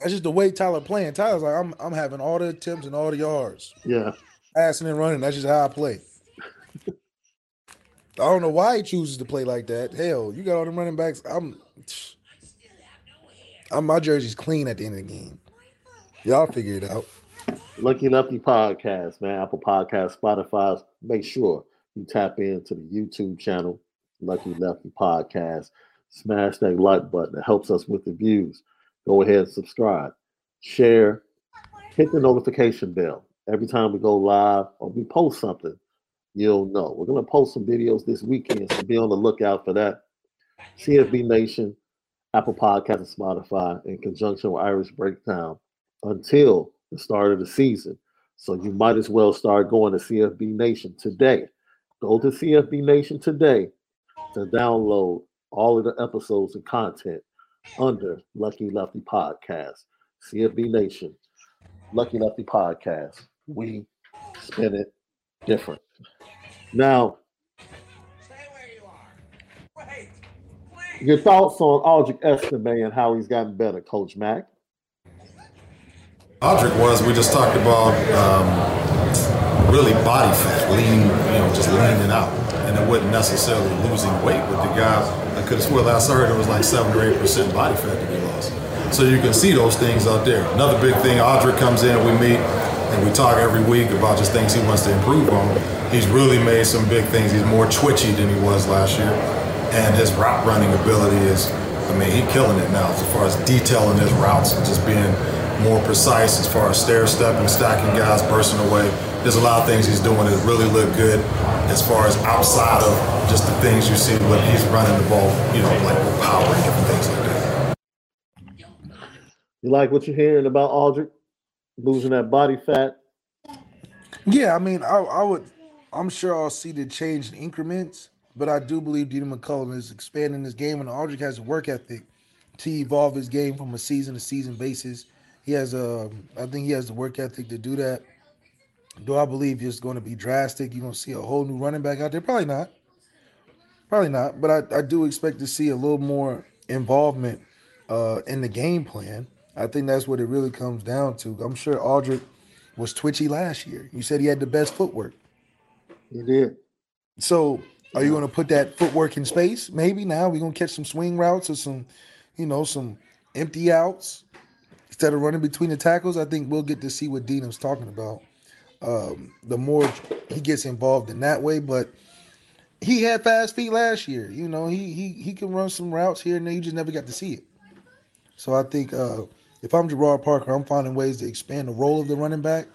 That's just the way Tyler playing. Tyler's like, I'm I'm having all the attempts and all the yards. Yeah. Passing and running. That's just how I play. I don't know why he chooses to play like that. Hell, you got all them running backs. I'm, I'm my jersey's clean at the end of the game. Y'all figure it out. Lucky Lefty Podcast, man. Apple Podcast, Spotify. Make sure you tap into the YouTube channel, Lucky Lefty Podcast. Smash that like button. It helps us with the views. Go ahead and subscribe, share, hit the notification bell. Every time we go live or we post something, you'll know. We're going to post some videos this weekend, so be on the lookout for that. CFB Nation, Apple Podcast, and Spotify in conjunction with Irish Breakdown until the start of the season. So you might as well start going to CFB Nation today. Go to CFB Nation today to download all of the episodes and content under Lucky Lefty Podcast. CFB Nation, Lucky Lefty Podcast. We spin it different. Now, your thoughts on Audric Estime and how he's gotten better, Coach Mack? Audric was, we just talked about um, really body fat, lean, you know, just leaning out. And it wasn't necessarily losing weight with the guy. I could have swore last I heard it was like 7 or 8% body fat to be lost. So you can see those things out there. Another big thing, Audric comes in, we meet, and we talk every week about just things he wants to improve on. He's really made some big things. He's more twitchy than he was last year. And his route running ability is, I mean, he's killing it now as far as detailing his routes and just being more precise as far as stair stepping, stacking guys, bursting away. There's a lot of things he's doing that really look good as far as outside of just the things you see when he's running the ball, you know, like with power and different things like that. You like what you're hearing about Audric losing that body fat? Yeah, I mean, I, I would, I'm sure I'll see the change in increments, but I do believe Dean McCullum is expanding his game, and Audric has a work ethic to evolve his game from a season to season basis. He has a, I think he has the work ethic to do that. Do I believe it's going to be drastic? You're going to see a whole new running back out there? Probably not. Probably not. But I, I do expect to see a little more involvement uh, in the game plan. I think that's what it really comes down to. I'm sure Audric was twitchy last year. You said he had the best footwork. He did. So are you going to put that footwork in space? Maybe now we're going to catch some swing routes or some, you know, some empty outs instead of running between the tackles. I think we'll get to see what Dean's talking about. Um, the more he gets involved in that way, but he had fast feet last year. You know, he he he can run some routes here and there. You just never got to see it. So I think uh, if I'm Gerard Parker, I'm finding ways to expand the role of the running back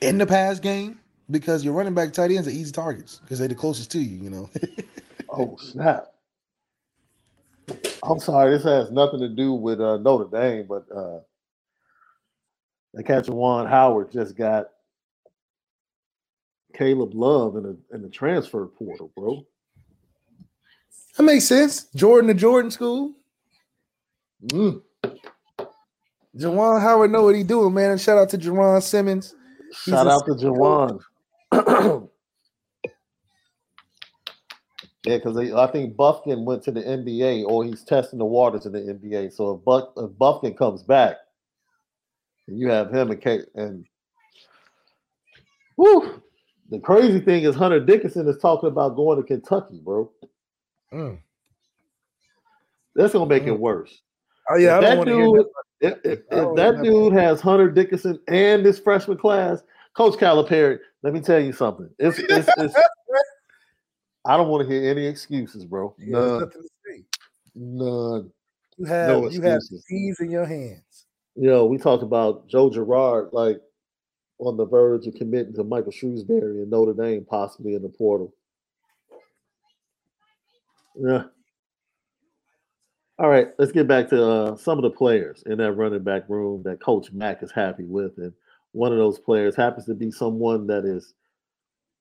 in the pass game because your running back tight ends are easy targets because they're the closest to you. You know. oh snap! I'm sorry, this has nothing to do with uh, Notre Dame, but uh, the catcher Juwan Howard just got Caleb Love in the in the transfer portal, bro. That makes sense. Jordan to Jordan school. Mm. Juwan Howard know what he doing, man. And shout out to Jaron Simmons. Shout out to Juwan. yeah, because I think Bufkin went to the NBA, or he's testing the waters in the NBA. So if, Buck, if Bufkin comes back, you have him and Kate, and whoo, the crazy thing is Hunter Dickinson is talking about going to Kentucky, bro. Mm. That's gonna make it worse. Oh yeah, I if don't that dude, that. if, if, if that dude has Hunter Dickinson and this freshman class, Coach Calipari, let me tell you something. It's, it's, it's I don't want to hear any excuses, bro. Yeah, None. nothing to say. None. You have No you have keys in your hands. You know, we talked about Joe Girard, like on the verge of committing to Micah Shrewsberry and Notre Dame, possibly in the portal. Yeah. All right, let's get back to uh, some of the players in that running back room that Coach Mack is happy with, and one of those players happens to be someone that is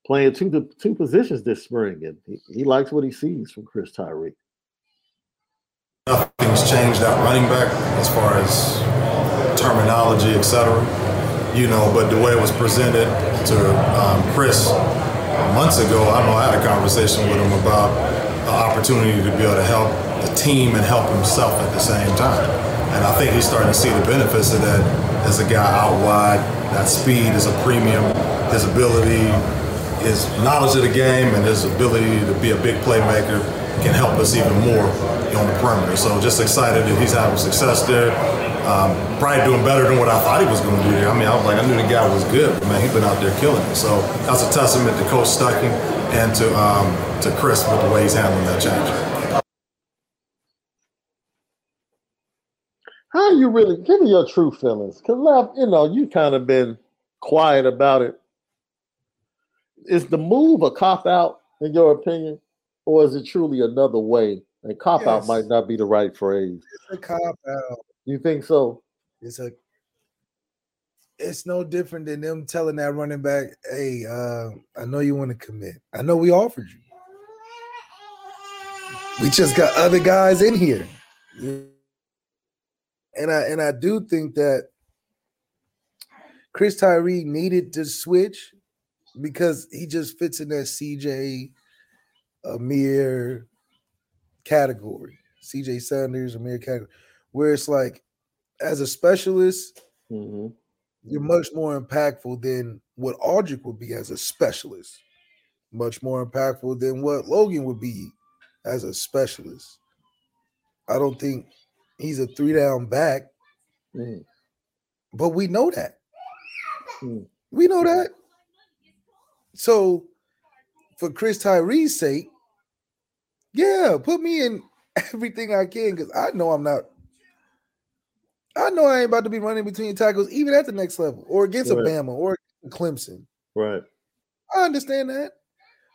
playing two two positions this spring, and he, he likes what he sees from Chris Tyree. Nothing's changed at running back as far as terminology, etc. You know, but the way it was presented to um, Chris months ago, I know I had a conversation with him about the opportunity to be able to help the team and help himself at the same time. And I think he's starting to see the benefits of that as a guy out wide. That speed is a premium. His ability his knowledge of the game and his ability to be a big playmaker can help us even more on the perimeter. So just excited that he's having success there. Um, probably doing better than what I thought he was going to do there. I mean, I was like, I knew the guy was good, but man, he's been out there killing it. So that's a testament to Coach Stuckey and to um, to Chris with the way he's handling that change. How you really give me your true feelings? Cause left, you know, you kind of been quiet about it. Is the move a cop out in your opinion, or is it truly another way? And cop out might not be the right phrase. It's a cop out. You think so? It's a it's no different than them telling that running back, hey, uh, I know you want to commit. I know we offered you. We just got other guys in here. And I and I do think that Chris Tyree needed to switch because he just fits in that CJ Amir category. CJ Sanders, Amir category, where it's like as a specialist, hmm you're much more impactful than what Audric would be as a specialist. Much more impactful than what Logan would be as a specialist. I don't think he's a three down back, Mm. but we know that. Mm. We know that. So, for Chris Tyree's sake, yeah, put me in everything I can because I know I'm not. I know I ain't about to be running between tackles even at the next level or against Right. Alabama or Clemson. Right. I understand that.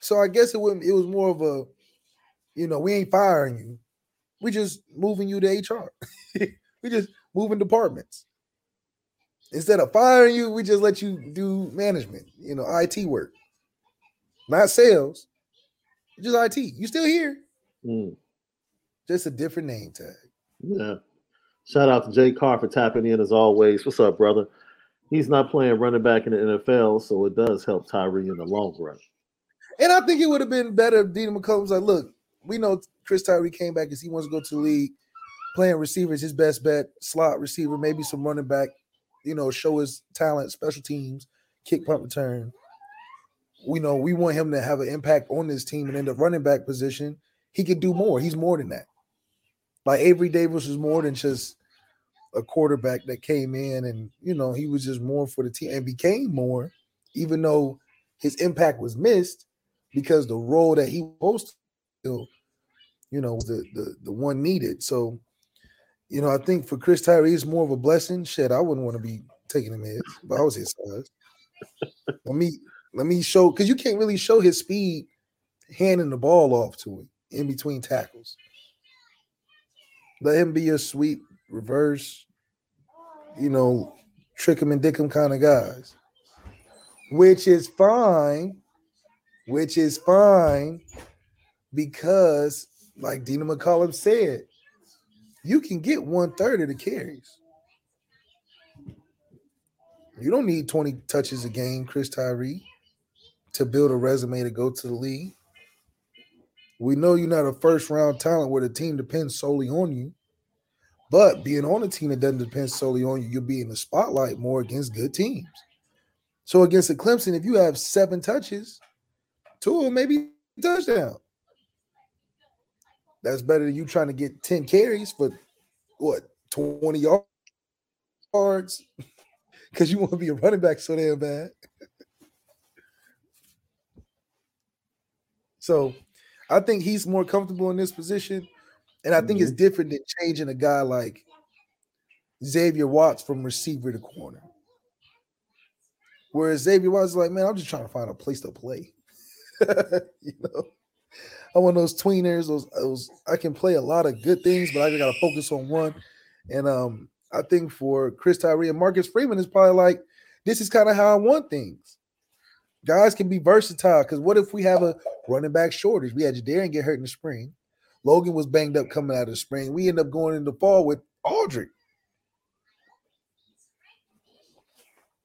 So I guess it was it was more of a, you know, we ain't firing you. We just moving you to HR. we just moving departments. Instead of firing you, we just let you do management, you know, IT work. Not sales. Just IT. You still here. Mm. Just a different name tag. Yeah. Shout out to Jay Carr for tapping in as always. What's up, brother? He's not playing running back in the NFL, so it does help Tyree in the long run. And I think it would have been better if Deland was like, look, we know Chris Tyree came back because he wants to go to the league. Playing receiver is his best bet. Slot receiver, maybe some running back, you know, show his talent, special teams, kick punt return. We know we want him to have an impact on this team and in the running back position. He could do more. He's more than that. Like Avery Davis was more than just a quarterback that came in and you know he was just more for the team and became more, even though his impact was missed because the role that he was supposed to you know, the, the the one needed. So, you know, I think for Chris Tyree, it's more of a blessing. Shit, I wouldn't want to be taking him in but I was his size. let me let me show because you can't really show his speed handing the ball off to him in between tackles. Let him be your sweep, reverse, you know, trick him and dick him kind of guys, which is fine, which is fine because, like Deland McCullough said, you can get one third of the carries. You don't need 20 touches a game, Chris Tyree, to build a resume to go to the league. We know you're not a first round talent where the team depends solely on you. But being on a team that doesn't depend solely on you, you'll be in the spotlight more against good teams. So against the Clemson, if you have seven touches, two of them maybe touchdown. That's better than you trying to get 10 carries for what 20 yards because you want to be a running back so damn bad. so I think he's more comfortable in this position. And I think it's mm-hmm. different than changing a guy like Xavier Watts from receiver to corner. Whereas Xavier Watts is like, man, I'm just trying to find a place to play. you know, I want those tweeners, those, those I can play a lot of good things, but I gotta focus on one. And um, I think for Chris Tyree and Marcus Freeman is probably like, this is kind of how I want things. Guys can be versatile because what if we have a running back shortage? We had Jadarian get hurt in the spring. Logan was banged up coming out of the spring. We end up going in the fall with Audric.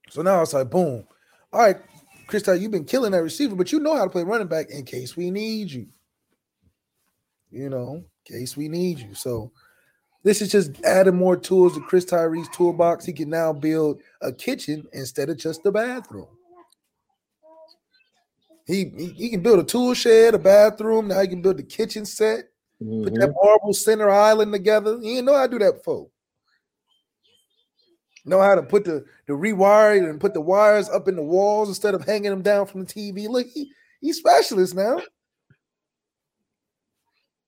So now it's like, boom. All right, Chris, Tyree, you've been killing that receiver, but you know how to play running back in case we need you. You know, in case we need you. So this is just adding more tools to Chris Tyree's toolbox. He can now build a kitchen instead of just a bathroom. He, he he can build a tool shed, a bathroom. Now he can build the kitchen set. Put that Mhm. marble center island together. He didn't know how to do that before. Know how to put the the rewire and put the wires up in the walls instead of hanging them down from the TV. Look, he, he's specialist now.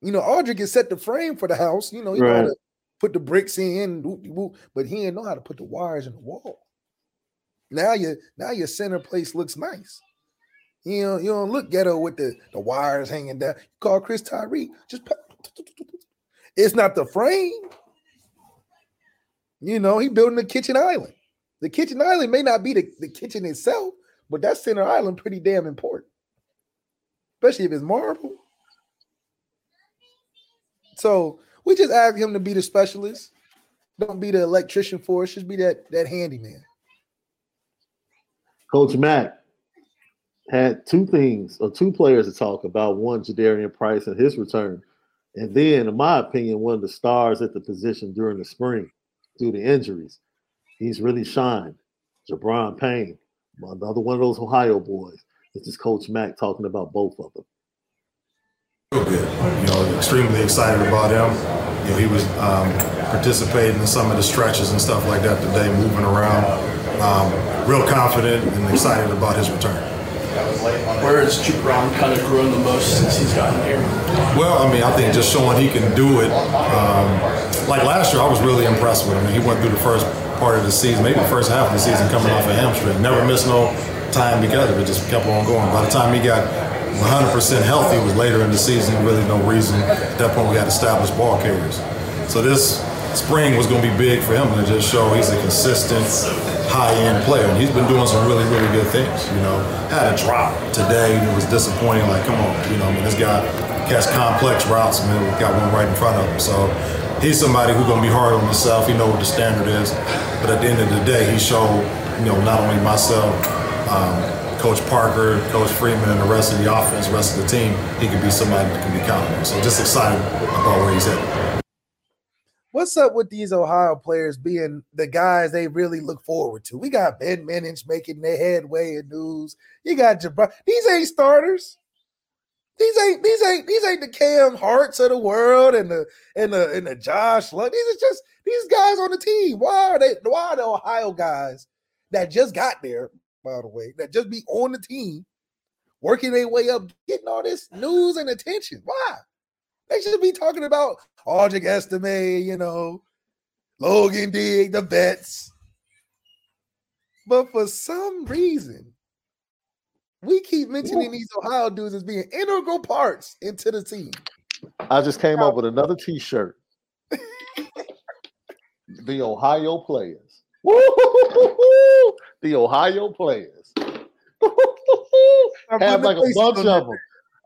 You know, Audric can set the frame for the house. You know, he know how Right. to put the bricks in, but he didn't know how to put the wires in the wall. Now your now your center place looks nice. You know, you don't look ghetto with the, the wires hanging down. You call Chris Tyree, just it's not the frame. You know, he building the kitchen island. The kitchen island may not be the, the kitchen itself, but that center island pretty damn important. Especially if it's marble. So we just ask him to be the specialist. Don't be the electrician for us, just be that that handyman. Coach Mack had two things or two players to talk about. One, Jadarian Price and his return. And then, in my opinion, one of the stars at the position during the spring due to injuries. He's really shined. Gi'Bran Payne, another one of those Ohio boys. This is Coach Mack talking about both of them. Real good. You know, extremely excited about him. You know, he was um, participating in some of the stretches and stuff like that today, moving around. Um, real confident and excited about his return. Where has Gi'Bran kind of grown the most since he's gotten here? Well, I mean, I think just showing he can do it. Um, like last year, I was really impressed with him. He went through the first part of the season, maybe the first half of the season, coming off a hamstring. Never missed no time together. It just kept on going. By the time he got 100% healthy, was later in the season. Really, no reason. At that point, we had established ball carriers. So this spring was going to be big for him to just show he's a consistent, high-end player, and he's been doing some really, really good things. You know, had a drop today. It was disappointing. Like, come on, you know, I mean, this guy catch complex routes, man. We got one right in front of him. So he's somebody who's going to be hard on himself. He know what the standard is, but at the end of the day, he showed, you know, not only myself. Um, Coach Parker, Coach Freeman, and the rest of the offense, rest of the team, he could be somebody that can be counted on. So just excited about where he's at. What's up with these Ohio players being the guys they really look forward to? We got Ben Minich making their headway in news. You got Gi'Bran. These ain't starters. These ain't these ain't these ain't the Cam Harts of the world and the and the and the Josh Lugg. These are just these guys on the team. Why are they? Why are the Ohio guys that just got there? By the way, that just be on the team, working their way up, getting all this news and attention. Why? They should be talking about Audric Estime, you know, Logan Diggs, the vets. But for some reason, we keep mentioning these Ohio dudes as being integral parts into the team. I just came up with another T-shirt. the Ohio players. The Ohio players. have like a bunch of them.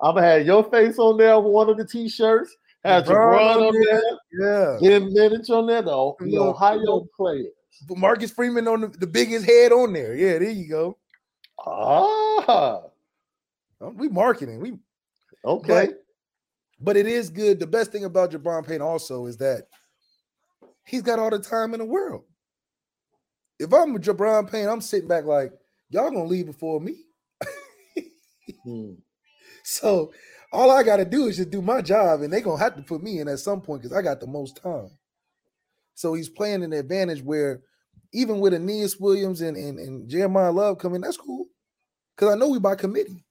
I'm gonna have your face on there with one of the T-shirts. Have LeBron on there. Yeah. Ten minutes on there. The, the. Ohio players. Marcus Freeman on the, the biggest head on there. Yeah, there you go. Ah, Uh, We marketing. We okay. But, but it is good. The best thing about Gi'Bran Payne also is that he's got all the time in the world. If I'm with Gi'Bran Payne, I'm sitting back like, y'all gonna leave before me. Hmm. So all I gotta do is just do my job, and they're gonna have to put me in at some point because I got the most time. So he's playing an advantage where even with Aneyas Williams and, and, and Jeremiyah Love coming, that's cool. Because I know we by committee.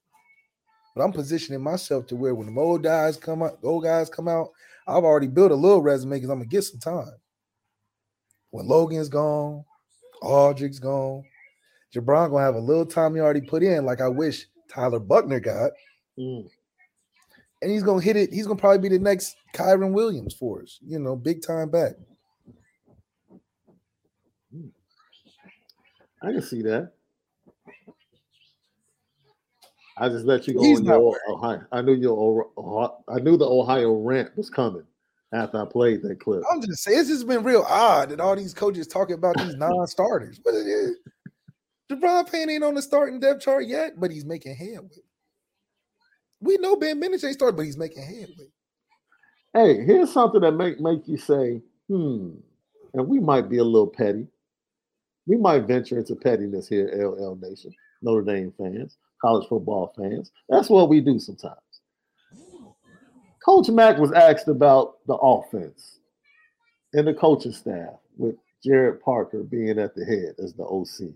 But I'm positioning myself to where when the old guys come out, the old guys come out, I've already built a little resume because I'm gonna get some time. When Logan's gone, Audric's gone, Gi'Bran gonna have a little time he already put in, like I wish Tyler Buchner got. Hmm. And he's gonna hit it. He's gonna probably be the next Kyren Williams for us, you know, big time back. I can see that. I just let you go He's on your Ohio. I knew your I knew the Ohio rant was coming after I played that clip. I'm just saying, it's just been real odd that all these coaches talking about these non-starters. But it is. Gi'Bran Payne ain't on the starting depth chart yet, but he's making headway. We know Ben Minich ain't started, but he's making headway. Hey, here's something that make make you say, hmm, and we might be a little petty. We might venture into pettiness here, LL Nation, Notre Dame fans. college football fans. That's what we do sometimes. Coach Mack was asked about the offense and the coaching staff with Gerard Parker being at the head as the OC.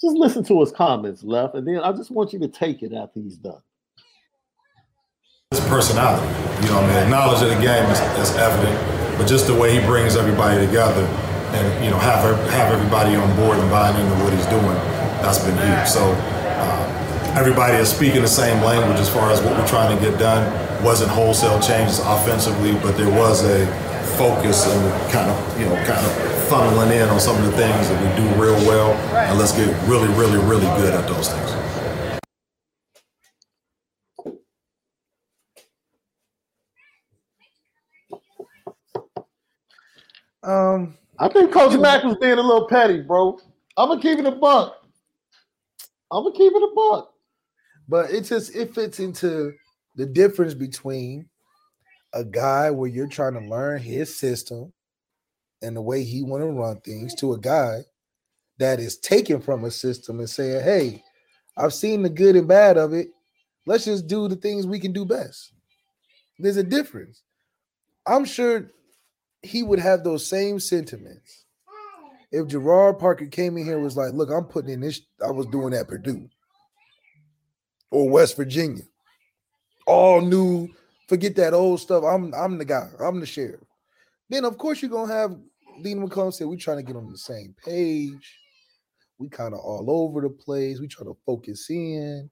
Just listen to his comments, left, and then I just want you to take it after he's done. His personality, you know, I mean, knowledge of the game is, is evident, but just the way he brings everybody together and you know have have everybody on board and buying into what he's doing, that's been huge. So uh, everybody is speaking the same language as far as what we're trying to get done. Wasn't wholesale changes offensively, but there was a focus and kind of you know kind of funneling in on some of the things that we do real well, and let's get really, really, really good at those things. Um, I think Coach Mack was being a little petty, bro. I'm gonna keep it a buck. I'm gonna keep it a buck. But it just it fits into the difference between a guy where you're trying to learn his system and the way he want to run things to a guy that is taken from a system and saying, "Hey, I've seen the good and bad of it. Let's just do the things we can do best." There's a difference. I'm sure he would have those same sentiments if Gerard Parker came in here was like, "Look, I'm putting in this. I was doing at Purdue or West Virginia, all new. Forget that old stuff. I'm I'm the guy. I'm the sheriff." Then of course you're gonna have Deland McCullough say we're trying to get on the same page. We kind of all over the place. We try to focus in.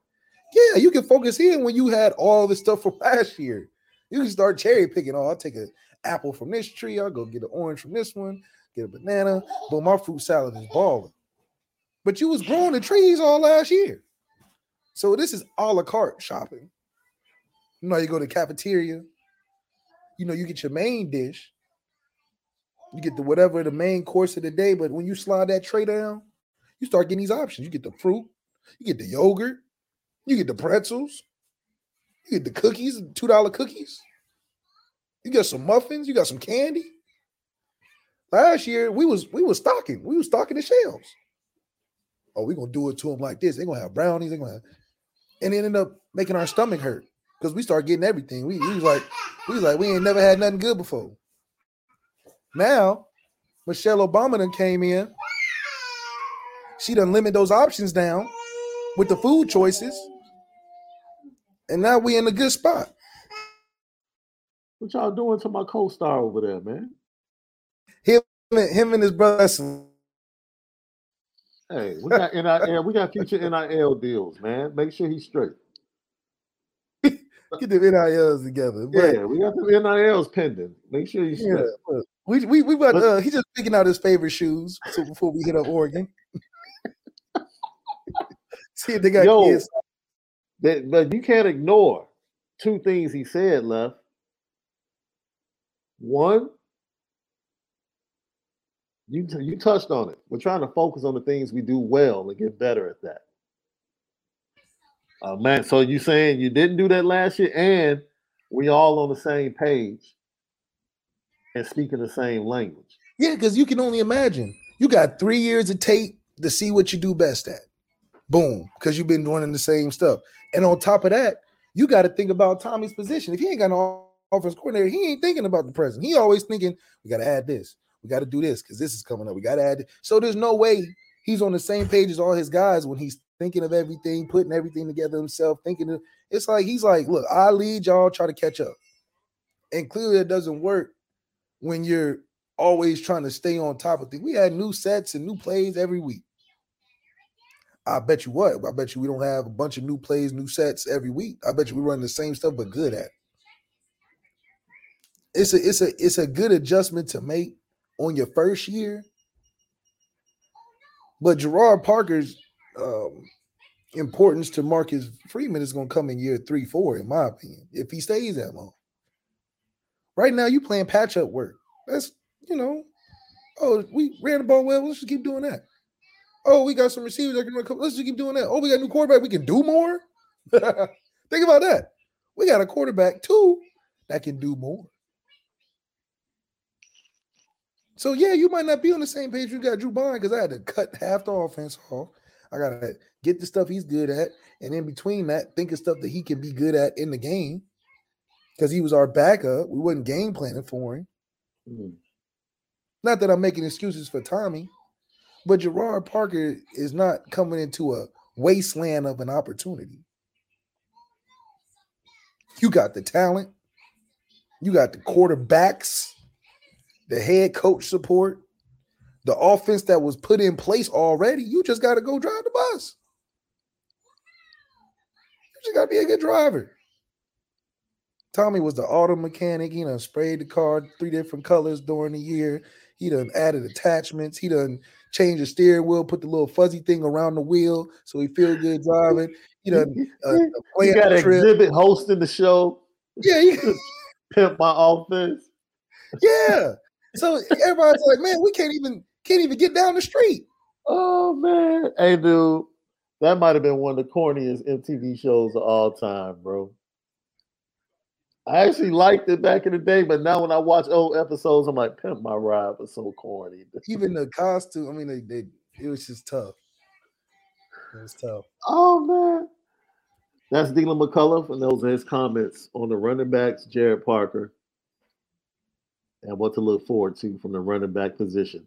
Yeah, you can focus in when you had all the stuff from last year. You can start cherry picking. Oh, I'll take an apple from this tree. I'll go get an orange from this one. Get a banana. But my fruit salad is balling. But you was growing the trees all last year. So this is a la carte shopping. You know, you go to the cafeteria. You know, you get your main dish. You get the whatever the main course of the day, but when you slide that tray down, you start getting these options. You get the fruit, you get the yogurt, you get the pretzels, you get the cookies, two dollar cookies. You got some muffins, you got some candy. Last year we was we was stocking, we was stocking the shelves. Oh, we're gonna do it to them like this. They're gonna have brownies, they're gonna have, and it ended up making our stomach hurt because we start getting everything. We, we was like, we was like, we ain't never had nothing good before. Now, Michelle Obama done came in. She done limit those options down with the food choices. And now we in a good spot. What y'all doing to my co-star over there, man? Him, him and his brother. Hey, we got NIL, we got future NIL deals, man. Make sure he's straight. Get the NILs together. But, yeah, we got the NILs pending. Make sure you. Yeah, we we we about uh, he's just picking out his favorite shoes so before we hit up Oregon. See if they got Yo, kids. that, but you can't ignore two things he said, left. One, you you touched on it. We're trying to focus on the things we do well and get better at that. Uh, man, so you saying you didn't do that last year, and we all on the same page and speaking the same language. Yeah, because you can only imagine. You got three years of tape to see what you do best at. Boom, because you've been doing the same stuff. And on top of that, you got to think about Tommy's position. If he ain't got no offense coordinator, he ain't thinking about the present. He always thinking, we got to add this. We got to do this because this is coming up. We got to add. This. So there's no way he's on the same page as all his guys when he's thinking of everything, putting everything together himself, thinking of, it's like he's like, look, I lead y'all, try to catch up. And clearly it doesn't work when you're always trying to stay on top of things. We had new sets and new plays every week. I bet you what? I bet you we don't have a bunch of new plays, new sets every week. I bet you we run the same stuff but good at. It. It's a it's a it's a good adjustment to make on your first year. But Gerard Parker's um, importance to Marcus Freeman is going to come in year three, four, in my opinion, if he stays that long. Right now, you playing patch up work. That's you know, oh, we ran the ball well. Let's just keep doing that. Oh, we got some receivers that can run. Let's just keep doing that. Oh, we got a new quarterback. We can do more. Think about that. We got a quarterback too that can do more. So yeah, you might not be on the same page. You got Drew Bond because I had to cut half the offense off. I gotta get the stuff he's good at, and in between that, think of stuff that he can be good at in the game. Because he was our backup, we wasn't game planning for him. Mm. Not that I'm making excuses for Tommy, but Gerard Parker is not coming into a wasteland of an opportunity. You got the talent, you got the quarterbacks, the head coach support, the offense that was put in place already. You just got to go drive the bus. You just got to be a good driver. Tommy was the auto mechanic. He done sprayed the car three different colors during the year. He done added attachments. He done changed the steering wheel, put the little fuzzy thing around the wheel so he feel good driving. He done uh, You got an exhibit hosting the show. Yeah, he, Pimp my offense. yeah. So everybody's like, man, we can't even can't even get down the street. Oh man. Hey dude, that might have been one of the corniest MTV shows of all time, bro. I actually liked it back in the day, but now when I watch old episodes, I'm like, Pimp My Ride was so corny. Even the costume, I mean, they, they it was just tough. It was tough. Oh man. That's Deland McCullough, and those are his comments on the running backs, Gerard Parker, and what to look forward to from the running back position